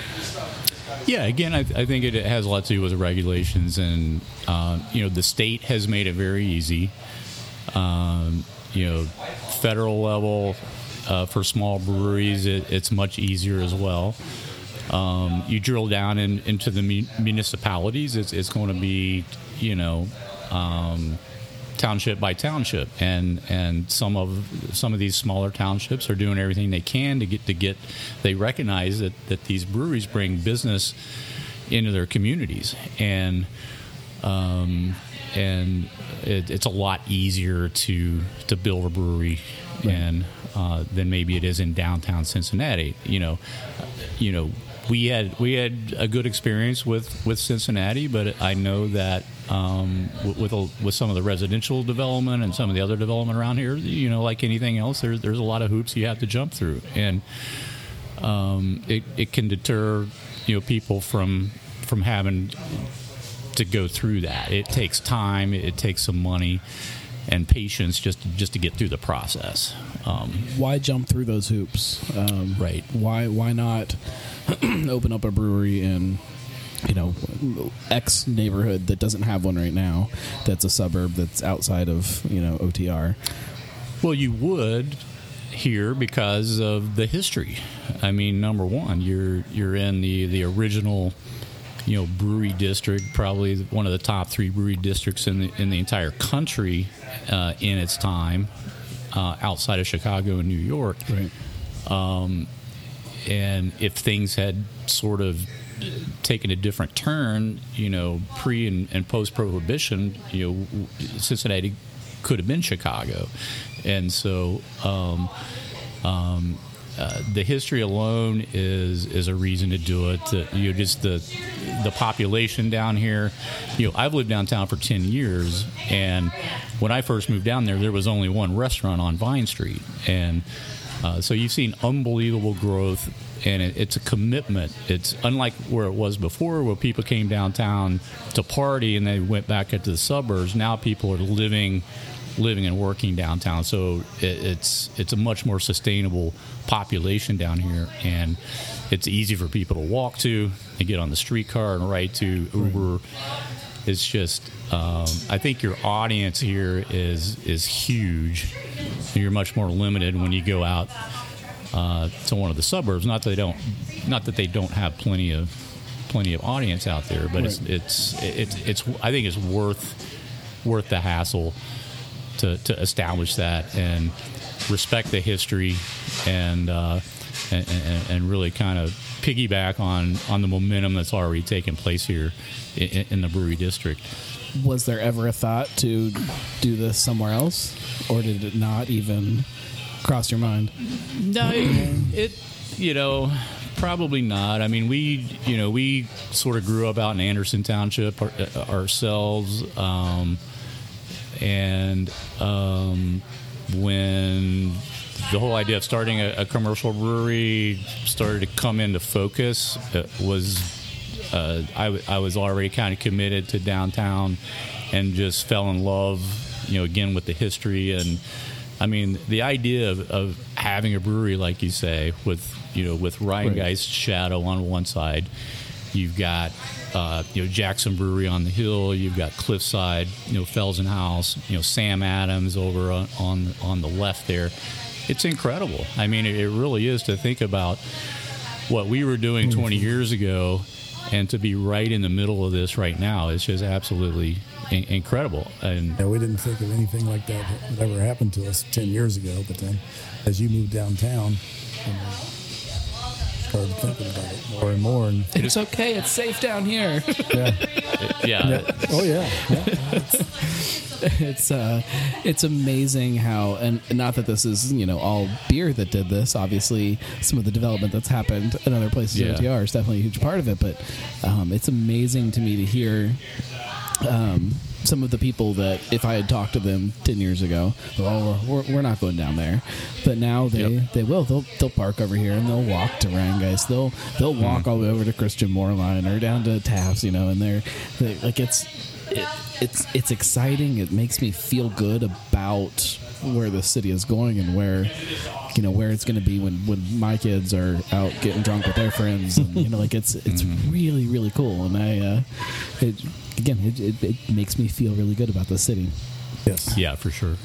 Yeah, again, I, I think it has a lot to do with the regulations, and uh, you know, the state has made it very easy. Um, you know, federal level uh, for small breweries, it, it's much easier as well. Um, you drill down in, into the mu- municipalities, it's, it's going to be, you know, um, township by township, and and some of some of these smaller townships are doing everything they can to get to get. They recognize that that these breweries bring business into their communities, and um, and it, it's a lot easier to to build a brewery and uh, than maybe it is in downtown Cincinnati. You know, you know, we had we had a good experience with with Cincinnati, but I know that um, with with, a, with some of the residential development and some of the other development around here, you know, like anything else, there's there's a lot of hoops you have to jump through, and um, it it can deter you know people from from having to go through that. It takes time. It, takes some money and patience just to, just to get through the process. Um, Why jump through those hoops? Um, Right. Why why not <clears throat> open up a brewery in you know X neighborhood that doesn't have one right now? That's a suburb that's outside of you know OTR. well, you would here because of the history. I mean, number one, you're you're in the the original. You know, brewery district, probably one of the top three brewery districts in the in the entire country uh, in its time. uh, outside of Chicago and New York. Right. And if things had sort of taken a different turn, you know, pre and, and post prohibition, you know, Cincinnati could have been Chicago. And so um, um, uh, the history alone is is a reason to do it. The, you know, just the the population down here. You know, I've lived downtown for ten years, and when I first moved down there, there was only one restaurant on Vine Street, and uh, so you've seen unbelievable growth, and it, it's a commitment. It's unlike where it was before, where people came downtown to party and they went back into the suburbs. Now people are living, living and working downtown. So it, it's it's a much more sustainable population down here, and it's easy for people to walk to and get on the streetcar and ride to Uber. It's just, um, I think your audience here is is huge. You're much more limited when you go out uh, to one of the suburbs. Not that they don't, not that they don't have plenty of plenty of audience out there, but it's it's it's it's. I think it's worth worth the hassle to to establish that and respect the history and uh, and, and, and really kind of piggyback on on the momentum that's already taken place here in, in the brewery district. Was there ever a thought to do this somewhere else, or did it not even cross your mind? No, it, it you know probably not. I mean, we you know we sort of grew up out in Anderson Township uh, ourselves, um, and um, when the whole idea of starting a, a commercial brewery started to come into focus, it was uh, I, w- I was already kind of committed to downtown and just fell in love, you know, again with the history and I mean the idea of, of having a brewery, like you say, with you know with Rhine Right. Geist Shadow on one side, you've got uh, you know Jackson Brewery on the hill, you've got Cliffside, you know Felsen House, you know Sam Adams over on on, on the left there. It's incredible. I mean, it, it really is to think about what we were doing 20 years ago and to be right in the middle of this right now is just absolutely in- incredible and Yeah, we didn't think of anything like that that ever happened to us 10 years ago. But then as you moved downtown, you know, started thinking about it more and more. And It's okay. It's safe down here. <laughs> yeah, yeah, yeah. Oh, yeah. yeah. <laughs> it's uh, it's amazing how, and not that this is you know all beer that did this. Obviously, some of the development that's happened in other places Yeah. in OTR is definitely a huge part of it. But um, it's amazing to me to hear. Um, some of the people that if I had talked to them ten years ago, oh, we're, we're not going down there, but now they, Yep. they will. They'll they'll park over here and they'll walk to Rhinegeist. They'll they'll walk all the way over to Christian Moerlein or down to Taft's, you know, and they're, they like it's it, it's it's exciting. It makes me feel good about where the city is going and where you know where it's going to be when when my kids are out getting drunk with their friends and you know like it's it's really really cool and I uh, it again it, it, it makes me feel really good about the city. Yes. yeah for sure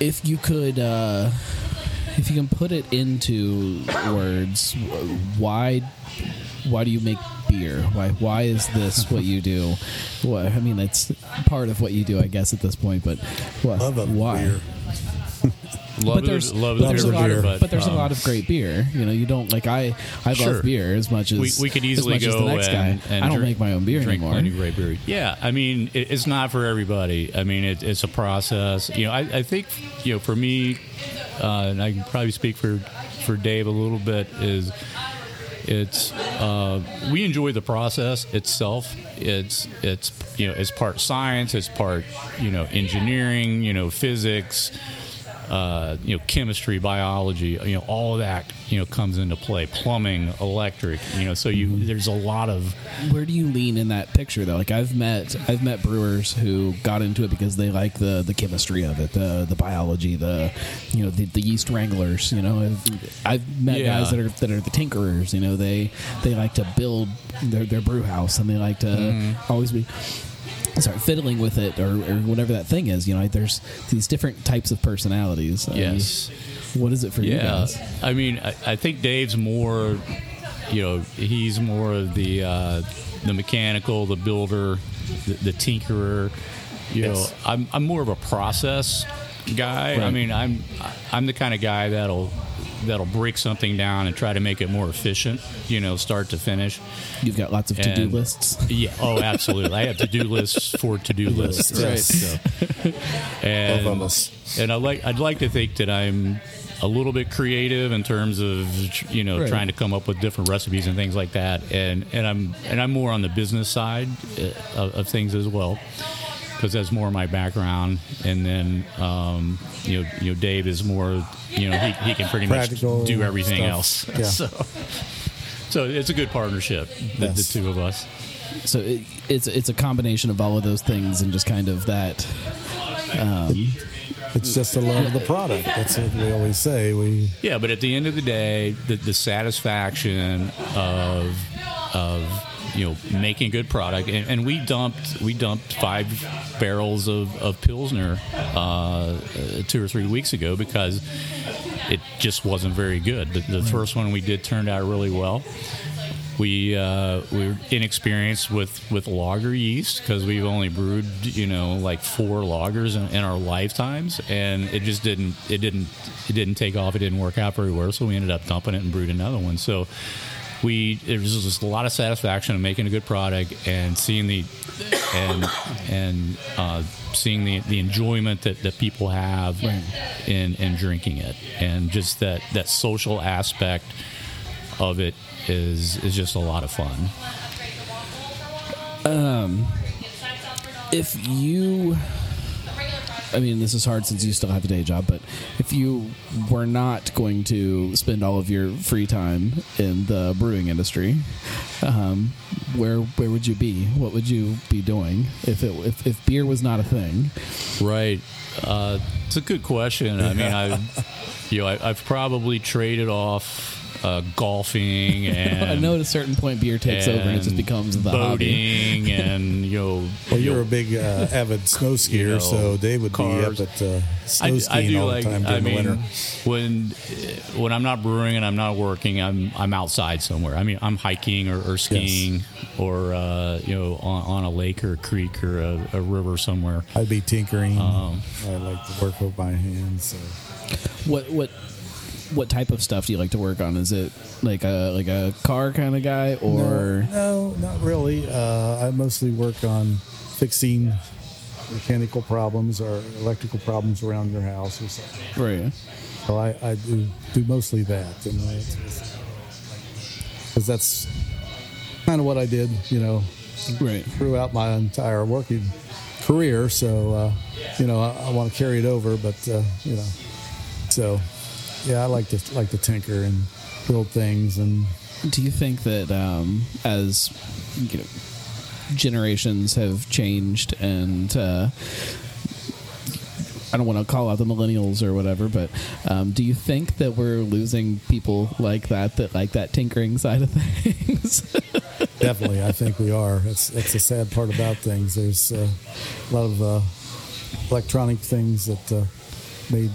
If you could uh, if you can put it into words, why why do you make beer? Why why is this what you do? <laughs> What I mean, it's part of what you do, I guess, at this point. But what, Love of why? <laughs> love But there's, love but there's a lot of, but, but there's a um, lot of great beer. You know, you don't like I. I Sure. love beer as much as we, we could easily as much go as the next and, guy. and I don't drink, make my own beer drink anymore. great beer. Yeah, I mean it, it's not for everybody. I mean it, it's a process. You know, I, I think you know for me, uh, and I can probably speak for for Dave a little bit is it's uh, we enjoy the process itself. It's it's you know it's part science, it's part you know engineering, you know physics, uh, you know chemistry, biology, you know all of that you know comes into play. Plumbing, electric, you know. So you there's a lot of Where do you lean in that picture though? Like I've met I've met brewers who got into it because they like the the chemistry of it, the the biology, the you know the, the yeast wranglers. You know, I've, I've met Yeah. guys that are that are the tinkerers. You know, they they like to build their their brew house and they like to Mm-hmm. always be. Sorry, fiddling with it or, or whatever that thing is. You know, there's these different types of personalities. Uh, yes. what is it for you Yeah, guys? I mean, I, I think Dave's more, you know, he's more of the uh, the mechanical, the builder, the, the tinkerer. You Yes. know, I'm I'm more of a process guy. I mean, I'm I'm the kind of guy that'll that'll break something down and try to make it more efficient. You know, start to finish. You've got lots of to do lists. Yeah. Oh, absolutely. I have to do lists for to do <laughs> lists. Right. So, <laughs> and, Both of us. And I like I'd like to think that I'm a little bit creative in terms of you know Right. trying to come up with different recipes and things like that. And and I'm and I'm more on the business side uh, of, of things as well. Because that's more my background, and then um, you know, you know, Dave is more, you know, he, he can pretty Practical much do everything stuff. else. Yeah. <laughs> So, so it's a good partnership, the, the two of us. So it, it's it's a combination of all of those things and just kind of that. It's just the love of the product. That's what we always say. We Yeah, but at the end of the day, the, the satisfaction of of you know making good product, and, and we dumped we dumped five barrels of, of pilsner uh, uh, two or three weeks ago because it just wasn't very good. The, the first one we did turned out really well. We uh, we were inexperienced with with lager yeast because we've only brewed you know like four lagers in, in our lifetimes, and it just didn't it didn't it didn't take off. It didn't work out very well, so we ended up dumping it and brewed another one. So we there was just a lot of satisfaction in making a good product and seeing the and and uh, seeing the, the enjoyment that, that people have in in drinking it, and just that that social aspect of it is is just a lot of fun. um If you, I mean, this is hard since you still have a day job, but if you were not going to spend all of your free time in the brewing industry, um, where where would you be? What would you be doing if it if, if beer was not a thing? Right. Uh, it's a good question. I mean, I, you know, I, I've probably traded off uh, golfing and <laughs> I know at a certain point beer takes over and it just becomes the hobby. boating <laughs> and you know. well, you you're a big uh, avid <laughs> snow skier, you know, so they would cars. be up at uh, snow I, I skiing do all like. the time I during mean, the winter. when when I'm not brewing and I'm not working, I'm I'm outside somewhere. I mean, I'm hiking or, or skiing or uh, you know on, on a lake or a creek or a, a river somewhere. I'd be tinkering. Um, I like to work with my hands. So. What what what type of stuff do you like to work on? Is it like a like a car kind of guy or no, no, not really. Uh, I mostly work on fixing mechanical problems or electrical problems around your house or something. right? So I, I do do mostly that, you know, because that's kind of what I did, you know, Right. throughout my entire working career. So, uh, you know, I, I want to carry it over, but uh, you know, so yeah, I like to like to tinker and build things and Do you think that um, as you know, generations have changed and uh, I don't want to call out the millennials or whatever, but um, do you think that we're losing people like that that like that tinkering side of <laughs> things? Definitely, I think we are. That's that's the sad part about things. There's uh, a lot of uh, electronic things that uh, made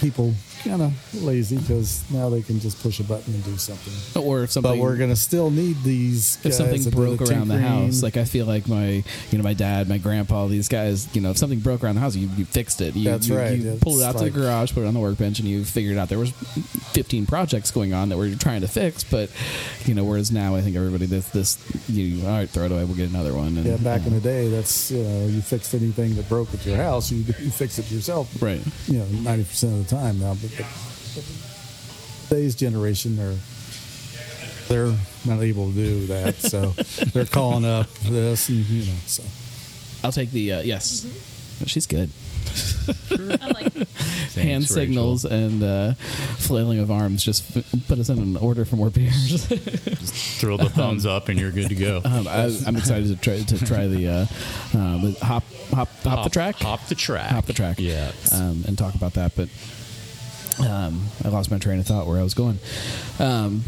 people kind of lazy because now they can just push a button and do something. or if something But we're going to still need these. if something broke around the house, like I feel like my, you know, my dad, my grandpa, these guys, you know, if something broke around the house, you, you fixed it. You, That's you, right. You It's pulled it out to the garage, put it on the workbench, and you figured out there was 15 projects going on that we're trying to fix. But, you know, whereas now I think everybody this this you all right, throw it away, we'll get another one. And, yeah, back in the day, that's you know, you fixed anything that broke at your house, you, you <laughs> fix it yourself. right. You know, ninety percent of the time now. But, but, but today's generation, they're they're not able to do that, so <laughs> they're calling up this, and you know, so. I'll take the uh, yes. She's good. I'm like, <laughs> Hand Rachel. signals and uh, flailing of arms just f- put us in an order for more beers. Throw the <laughs> thumbs up and you're good to go. Um, I, I'm excited to try to try the uh, uh, the hop hop hop, the track, Hop the track. hop the track, Yeah. um, and talk about that. But um, I lost my train of thought where I was going. Um,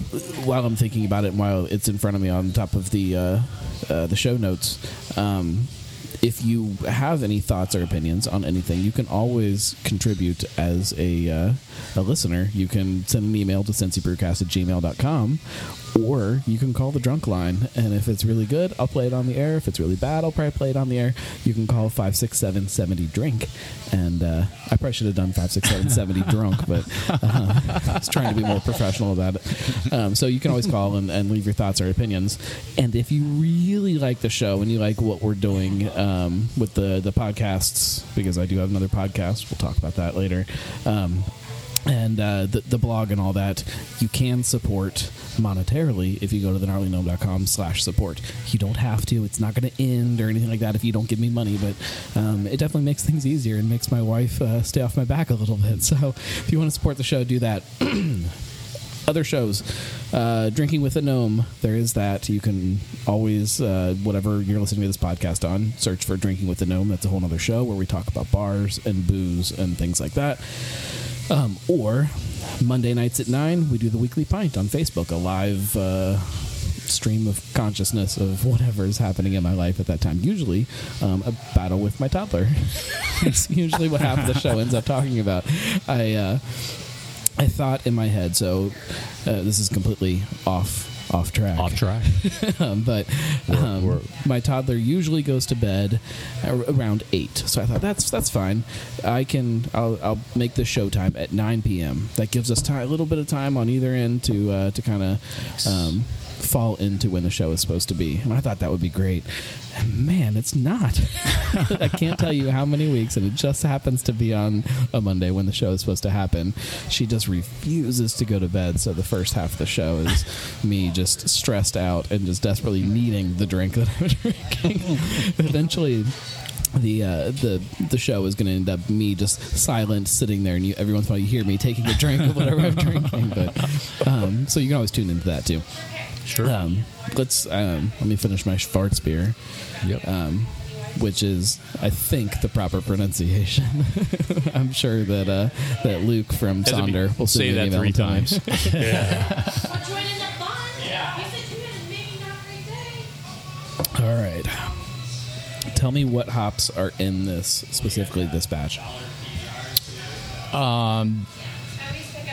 while I'm thinking about it, and while it's in front of me on top of the uh, uh, the show notes, um, if you have any thoughts or opinions on anything, you can always contribute as a, uh, a listener. You can send an email to cincybrewcast at gmail.com or you can call the drunk line. And if it's really good, I'll play it on the air. If it's really bad, I'll probably play it on the air. You can call 567 70 drink. And uh, I probably should have done 567 70 <laughs> drunk, but uh, <laughs> I was trying to be more professional about it. Um, so you can always call and, and leave your thoughts or opinions. And if you really like the show and you like what we're doing um, with the, the podcasts, because I do have another podcast, we'll talk about that later. Um, and uh, the, the blog and all that you can support monetarily if you go to the slash support. You don't have to. It's not going to end or anything like that if you don't give me money but um, it definitely makes things easier and makes my wife uh, stay off my back a little bit. <laughs> So if you want to support the show do that. <clears throat> Other shows uh, drinking with a gnome there is that. You can always uh, whatever you're listening to this podcast on search for drinking with a gnome. That's a whole other show where we talk about bars and booze and things like that um, or Monday nights at 9, we do the weekly pint on Facebook, a live uh, stream of consciousness of whatever is happening in my life at that time. Usually um, a battle with my toddler. <laughs> it's usually what half of the show ends up talking about. I, uh, I thought in my head, so uh, this is completely off off track. Off track. <laughs> um, but um, my toddler usually goes to bed around eight, so I thought that's that's fine. I can I'll, I'll make the show time at nine p.m. That gives us time, a little bit of time on either end to uh, to kind of um, fall into when the show is supposed to be. And I thought that would be great. Man, it's not. <laughs> I can't tell you how many weeks, and it just happens to be on a Monday when the show is supposed to happen. She just refuses to go to bed. So the first half of the show is me just stressed out and just desperately needing the drink that I'm <laughs> drinking. Eventually, the uh, the the show is going to end up me just silent sitting there, and you, every once in a while you hear me taking a drink of whatever I'm drinking. But um, so you can always tune into that too. Sure. Um, let's um, let me finish my Schwarz beer. Yep. Um, which is, I think, the proper pronunciation. <laughs> I'm sure that uh, that Luke from Has to be- Sonder will say me that three tonight. times. We're joining the fun. Yeah. You said you had a maybe not great day. All right. Tell me what hops are in this specifically this batch.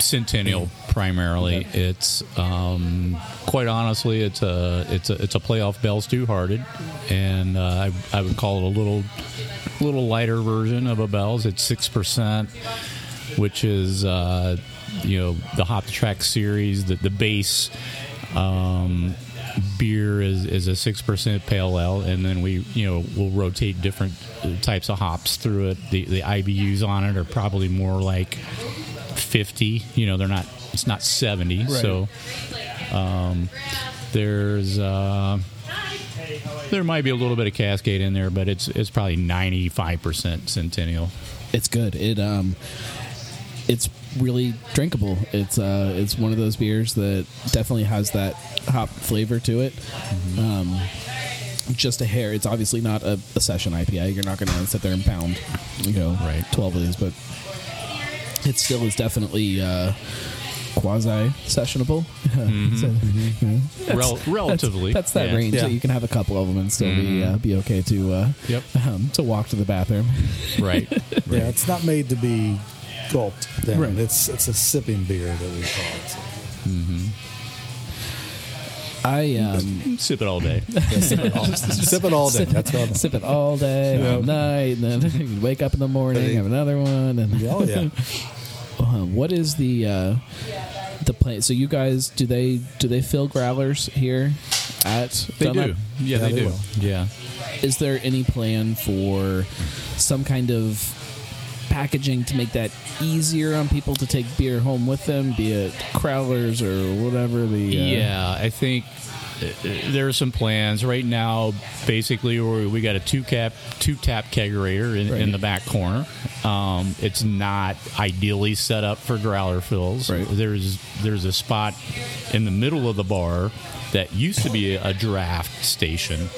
Centennial primarily. It's um, quite honestly, it's a it's a it's a playoff Bell's Two Hearted, and uh, I, I would call it a little little lighter version of a Bell's. It's six percent, which is uh, you know the Hop the Track series. The the base um, beer is is a six percent pale ale, and then we you know we'll rotate different types of hops through it. The the IBUs on it are probably more like 50 you know they're not it's not 70 so um, there's uh, there might be a little bit of cascade in there but it's it's probably 95% centennial It's good. It um, it's really drinkable. It's uh, it's one of those beers that definitely has that hop flavor to it. Um, just a hair. It's obviously not a, a session IPA. You're not going to sit there and pound, you know, Right. twelve of these, but it still is definitely uh, quasi sessionable. <laughs> So, you know, that's- Rel- relatively, that's, that's that yeah. range Yeah. that you can have a couple of them and still be uh, be okay to uh, Yep. um, to walk to the bathroom. <laughs> right <laughs> Yeah, it's not made to be gulped down. Right. It's it's a sipping beer that we call it. So. I um, sip it all day <laughs> sip it all, <laughs> sip it all day. That's what. sip it all day, all night, and then <laughs> you wake up in the morning, have another one, and Oh yeah. Uh, what is the uh, the plan? So you guys, do they do they fill growlers here at they Dunlap? do yeah, they, they do will. yeah Is there any plan for some kind of packaging to make that easier on people to take beer home with them, be it crowlers or whatever the uh, Yeah, I think uh, there are some plans right now. Basically, we we got a two cap, two tap kegerator in, Right. in the back corner. Um, it's not ideally set up for growler fills. Right. There's there's a spot in the middle of the bar that used to be a draft station.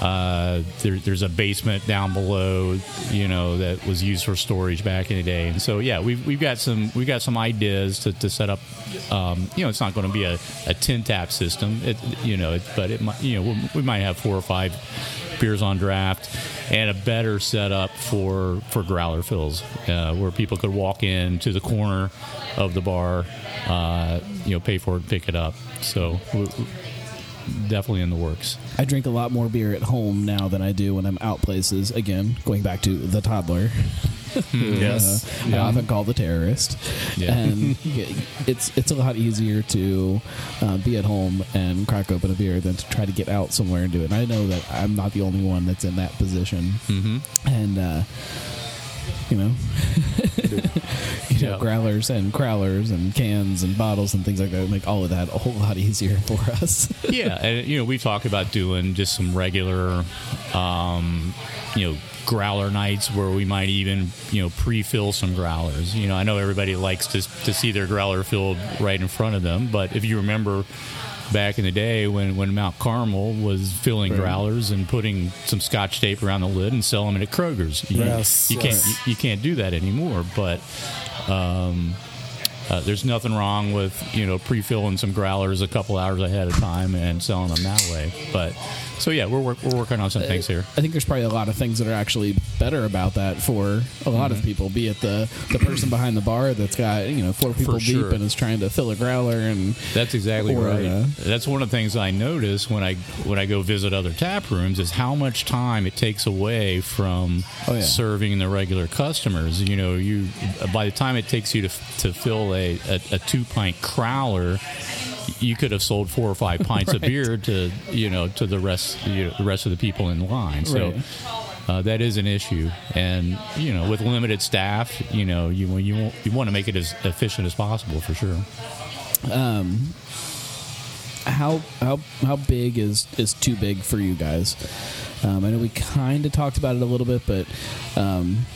Uh, there, there's a basement down below, you know, that was used for storage back in the day. And so, yeah, we've, we've got some we've got some ideas to, to set up. Um, you know, it's not going to be a, a tin tap system, it, you know, it, but it might, you know, we, might have four or five beers on draft, and a better setup for for growler fills, uh, where people could walk in to the corner of the bar, uh, you know, pay for it, and pick it up. So. W- w- Definitely in the works. I drink a lot more beer at home now than I do when I'm out places. Again, going back to the toddler. Yes. uh, I often call the terrorist. Yeah. And it's it's a lot easier to uh, be at home and crack open a beer than to try to get out somewhere and do it. And I know that I'm not the only one that's in that position. Mm-hmm. And uh, you know, <laughs> <laughs> you know, growlers and crowlers and cans and bottles and things like that make all of that a whole lot easier <laughs> for us. yeah, and you know, we talked about doing just some regular, um, you know, growler nights where we might even, you know, pre-fill some growlers. You know, I know everybody likes to to see their growler filled right in front of them, but if you remember back in the day when, when Mount Carmel was filling growlers and putting some scotch tape around the lid and selling them at Kroger's. You, Yes, you can't you, you can't do that anymore, but um, uh, there's nothing wrong with you know pre-filling some growlers a couple hours ahead of time and selling them that way. But so yeah, we're work, we're working on some things here. I think there's probably a lot of things that are actually better about that for a lot Mm-hmm. of people. Be it the the person behind the bar that's got you know four people deep and is trying to fill a growler, and That's exactly right. uh, That's one of the things I notice when I when I go visit other tap rooms is how much time it takes away from Oh, yeah. serving the regular customers. You know, you by the time it takes you to to fill a, a, a two pint crowler. You could have sold four or five <laughs> pints of beer to you know to the rest you know, the rest of the people in line. So Right. uh, that is an issue, and you know with limited staff, you know you you want, you want to make it as efficient as possible for sure. Um, how how how big is is too big for you guys? Um, I know we kind of talked about it a little bit, but um,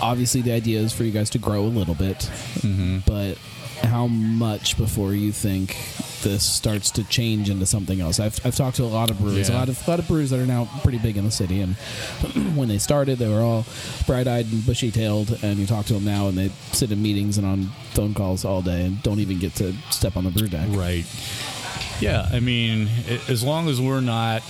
obviously the idea is for you guys to grow a little bit. Mm-hmm. But how much before you think this starts to change into something else? I've, I've talked to a lot of breweries, a lot of a lot of breweries that are now pretty big in the city, and <clears throat> when they started, they were all bright-eyed and bushy-tailed. And you talk to them now, and they sit in meetings and on phone calls all day, and don't even get to step on the brew deck. Right. Yeah, I mean, as long as we're not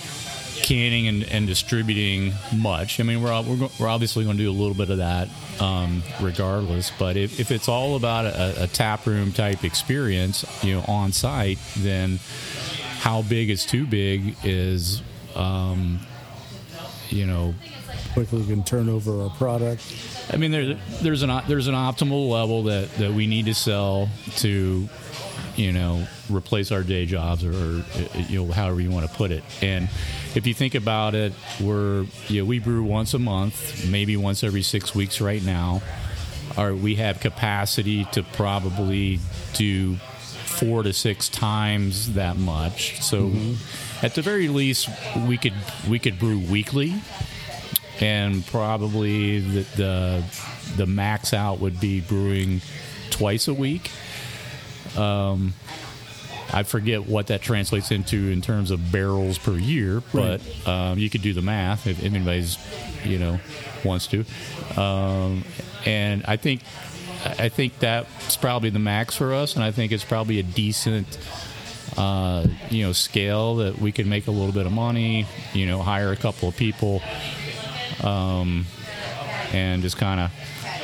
canning and, and distributing much, I mean, we're we're, we're obviously going to do a little bit of that, um, regardless. But if, if it's all about a, a tap room type experience, you know, on site, then how big is too big is, um, you know, Quickly we can turn over our product. I mean, there, there's an there's an optimal level that, that we need to sell to, you know, replace our day jobs or, or you know however you want to put it. And if you think about it, we're you know, we brew once a month, maybe once every six weeks right now. Or we have capacity to probably do four to six times that much. So mm-hmm. at the very least, we could we could brew weekly and probably the, the the max out would be brewing twice a week. Um, I forget what that translates into in terms of barrels per year, but um, you could do the math if, if anybody's you know wants to. Um, and I think I think that's probably the max for us, and I think it's probably a decent uh, you know scale that we can make a little bit of money. You know, hire a couple of people and just kind of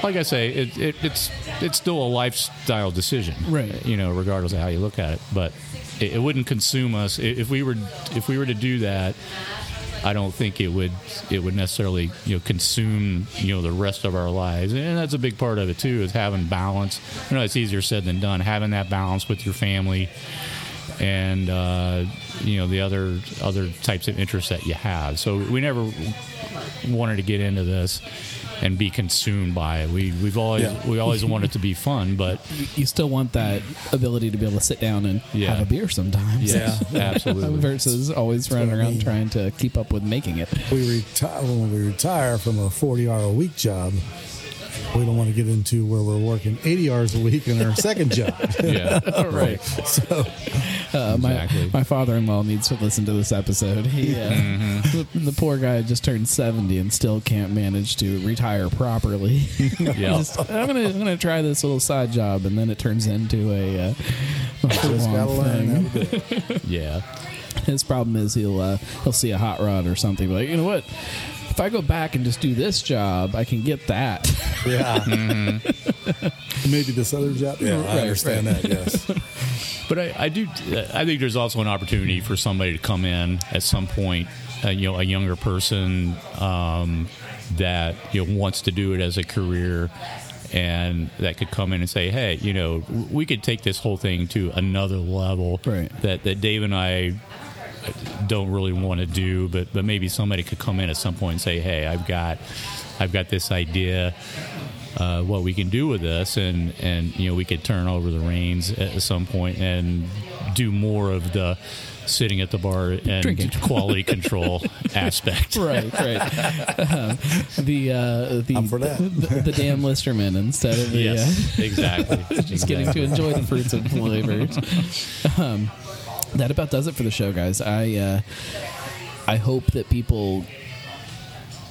like I say, it, it, it's it's still a lifestyle decision, Right. You know, regardless of how you look at it, but it, it wouldn't consume us if we were if we were to do that. I don't think it would it would necessarily you know consume you know the rest of our lives, and that's a big part of it too is having balance. I know it's easier said than done. Having that balance with your family and uh, you know the other other types of interests that you have. So we never wanted to get into this and be consumed by it. We we've always Yeah. we always want it to be fun, but <laughs> you still want that ability to be able to sit down and Yeah. have a beer sometimes. yeah, <laughs> absolutely. Versus always running what I around mean. trying to keep up with making it. We retire when we retire from a forty-hour a week job. We don't want to get into where we're working eighty hours a week in our second job. <laughs> yeah, <laughs> right. So Uh, my, Exactly. my father-in-law needs to listen to this episode. He, uh, the, the poor guy just turned seventy and still can't manage to retire properly. <laughs> yeah. Just, I'm gonna I'm gonna try this little side job, and then it turns into a, uh, just full-on gotta thing. how to do it. yeah. His problem is he'll uh, he'll see a hot rod or something like you know what. If I go back and just do this job, I can get that. Yeah. <laughs> Mm-hmm. Maybe this other job. Yeah, Right, I understand right. that. Yes. <laughs> But I, I do. I think there's also an opportunity for somebody to come in at some point. Uh, you know, a younger person um, that you know wants to do it as a career, and that could come in and say, "Hey, you know, we could take this whole thing to another level." Right. That that Dave and I don't really want to do, but but maybe somebody could come in at some point and say, "Hey, I've got, I've got this idea." uh, what we can do with this, and and you know we could turn over the reins at some point and do more of the sitting at the bar and Drinking. quality control <laughs> aspect. right, right. Um, the uh, the, I'm for that. the the Dan Listermann instead of the Yes, exactly. uh, <laughs> just getting to enjoy the fruits and flavors. Um, that about does it for the show, guys. I uh, I hope that people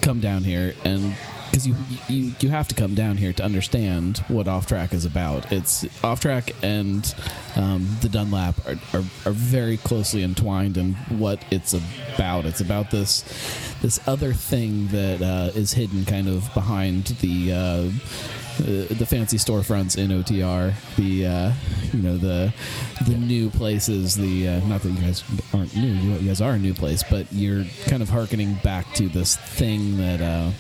come down here and because you, you you have to come down here to understand what off track is about. It's off track and um, the Dunlap are, are, are very closely entwined in what it's about. It's about this this other thing that uh, is hidden kind of behind the. Uh, uh, the fancy storefronts in OTR, the uh, you know the the new places, the uh, not that you guys aren't new, you, guys are a new place, but you're kind of harkening back to this thing that uh,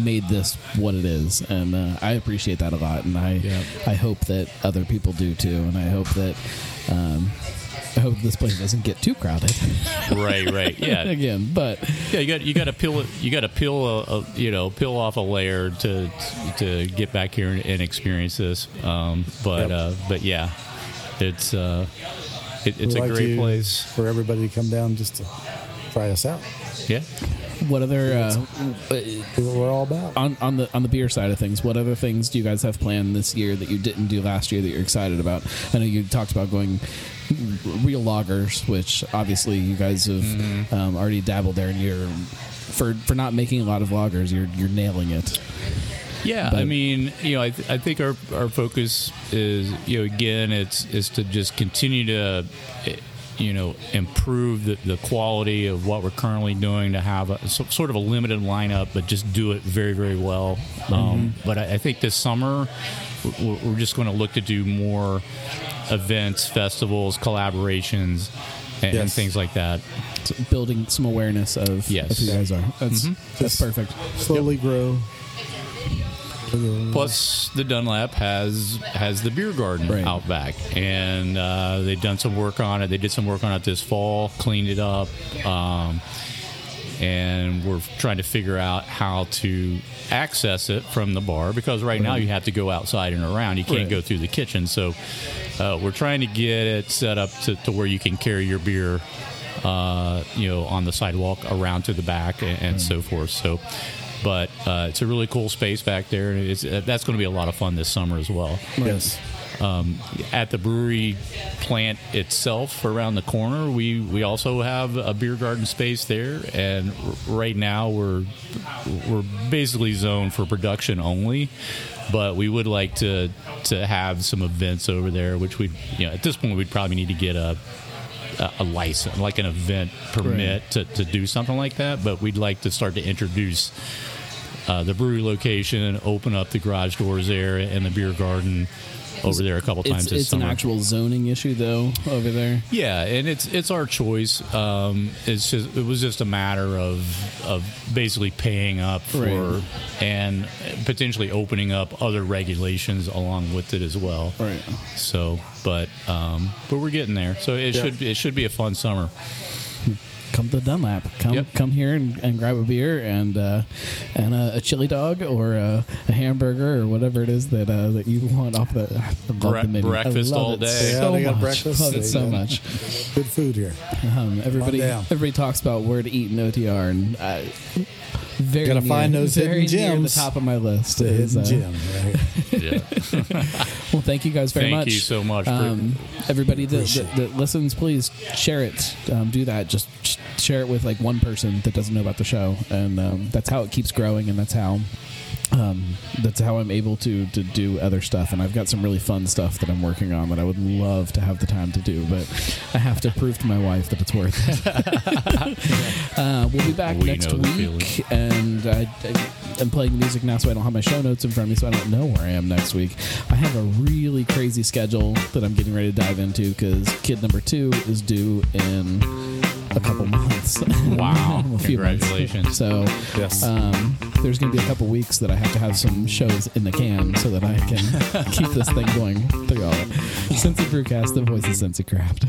made this what it is, and uh, I appreciate that a lot, and I Yeah. I hope that other people do too, and I hope that um, I hope this place doesn't get too crowded Right, right. <laughs> Yeah, again, but yeah. You got you got to peel it. You got to peel a, a you know peel off a layer to to get back here and, and experience this. Um, but Yep. uh, but yeah, it's uh, it, it's We'd a like great place. for everybody to come down just to try us out. Yeah. what other uh, what we're all about. on on the on the beer side of things, what other things do you guys have planned this year that you didn't do last year that you're excited about? I know you talked about going real lagers, which obviously you guys have Mm-hmm. um, already dabbled there, and you're for for not making a lot of lagers, you're you're nailing it. Yeah, But- I mean, you know, I, th- I think our our focus is, you know, again, it's is to just continue to, eh, you know, improve the, the quality of what we're currently doing to have a so, sort of a limited lineup, but just do it very very well. Um, but I, I think this summer we're, we're just going to look to do more events, festivals, collaborations, and, and things like that. So building some awareness of, Yes. of who you guys are. That's Mm-hmm. that's perfect. Slowly grow. Plus, the Dunlap has has the beer garden Right. out back, and uh, they've done some work on it. They did some work on it this fall, cleaned it up, um, and we're trying to figure out how to access it from the bar because right now you have to go outside and around. You can't Right. go through the kitchen, so uh, we're trying to get it set up to, to where you can carry your beer. Uh, you know, on the sidewalk around to the back and, and so forth. So, but uh, it's a really cool space back there, and it's, uh, that's going to be a lot of fun this summer as well. Yes. Um, at the brewery plant itself, around the corner, we we also have a beer garden space there, and right now we're we're basically zoned for production only. But we would like to to have some events over there, which we you know at this point we'd probably need to get a a, license, like an event permit to, to do something like that. But we'd like to start to introduce uh, the brewery location, open up the garage doors there and the beer garden over there a couple times It's, this it's an actual zoning issue though over there. yeah, and it's it's our choice. Um, it's just it was just a matter of of basically paying up for Right. and potentially opening up other regulations along with it as well. Right. So, but um, but we're getting there. So it Yeah. should it should be a fun summer. Come to Dunlap. Come Yep. come here and, and grab a beer and uh, and a, a chili dog or a, a hamburger or whatever it is that uh, that you want off the, I love Bre- the menu. I breakfast love all it day. Yeah, So they got much. breakfast. Love it so got- much. Good food here. Um, everybody everybody talks about where to eat in OTR and. Uh, very Gotta near, find those very hidden near gems. the top of my list. The is, hidden uh, gem. Right. <laughs> Yeah. <laughs> Well, thank you guys very much. Thank much. you so much. Um, everybody that, Appreciate that, that listens, please share it. Um, do that. Just sh- share it with like one person that doesn't know about the show, and um, that's how it keeps growing, and that's how um, that's how I'm able to to do other stuff, and I've got some really fun stuff that I'm working on that I would love to have the time to do, but I have to prove to my wife that it's worth it. <laughs> uh, we'll be back We next week, and I, I, I'm playing music now, so I don't have my show notes in front of me, so I don't know where I am next week. I have a really crazy schedule that I'm getting ready to dive into because kid number two is due in a couple <laughs> months. Wow. <laughs> A few months. Congratulations. So Yes. um, there's going to be a couple weeks that I have to have some shows in the can so that I can <laughs> keep this thing going through all it. Cincy Brewcast, the voice of Cincy Craft.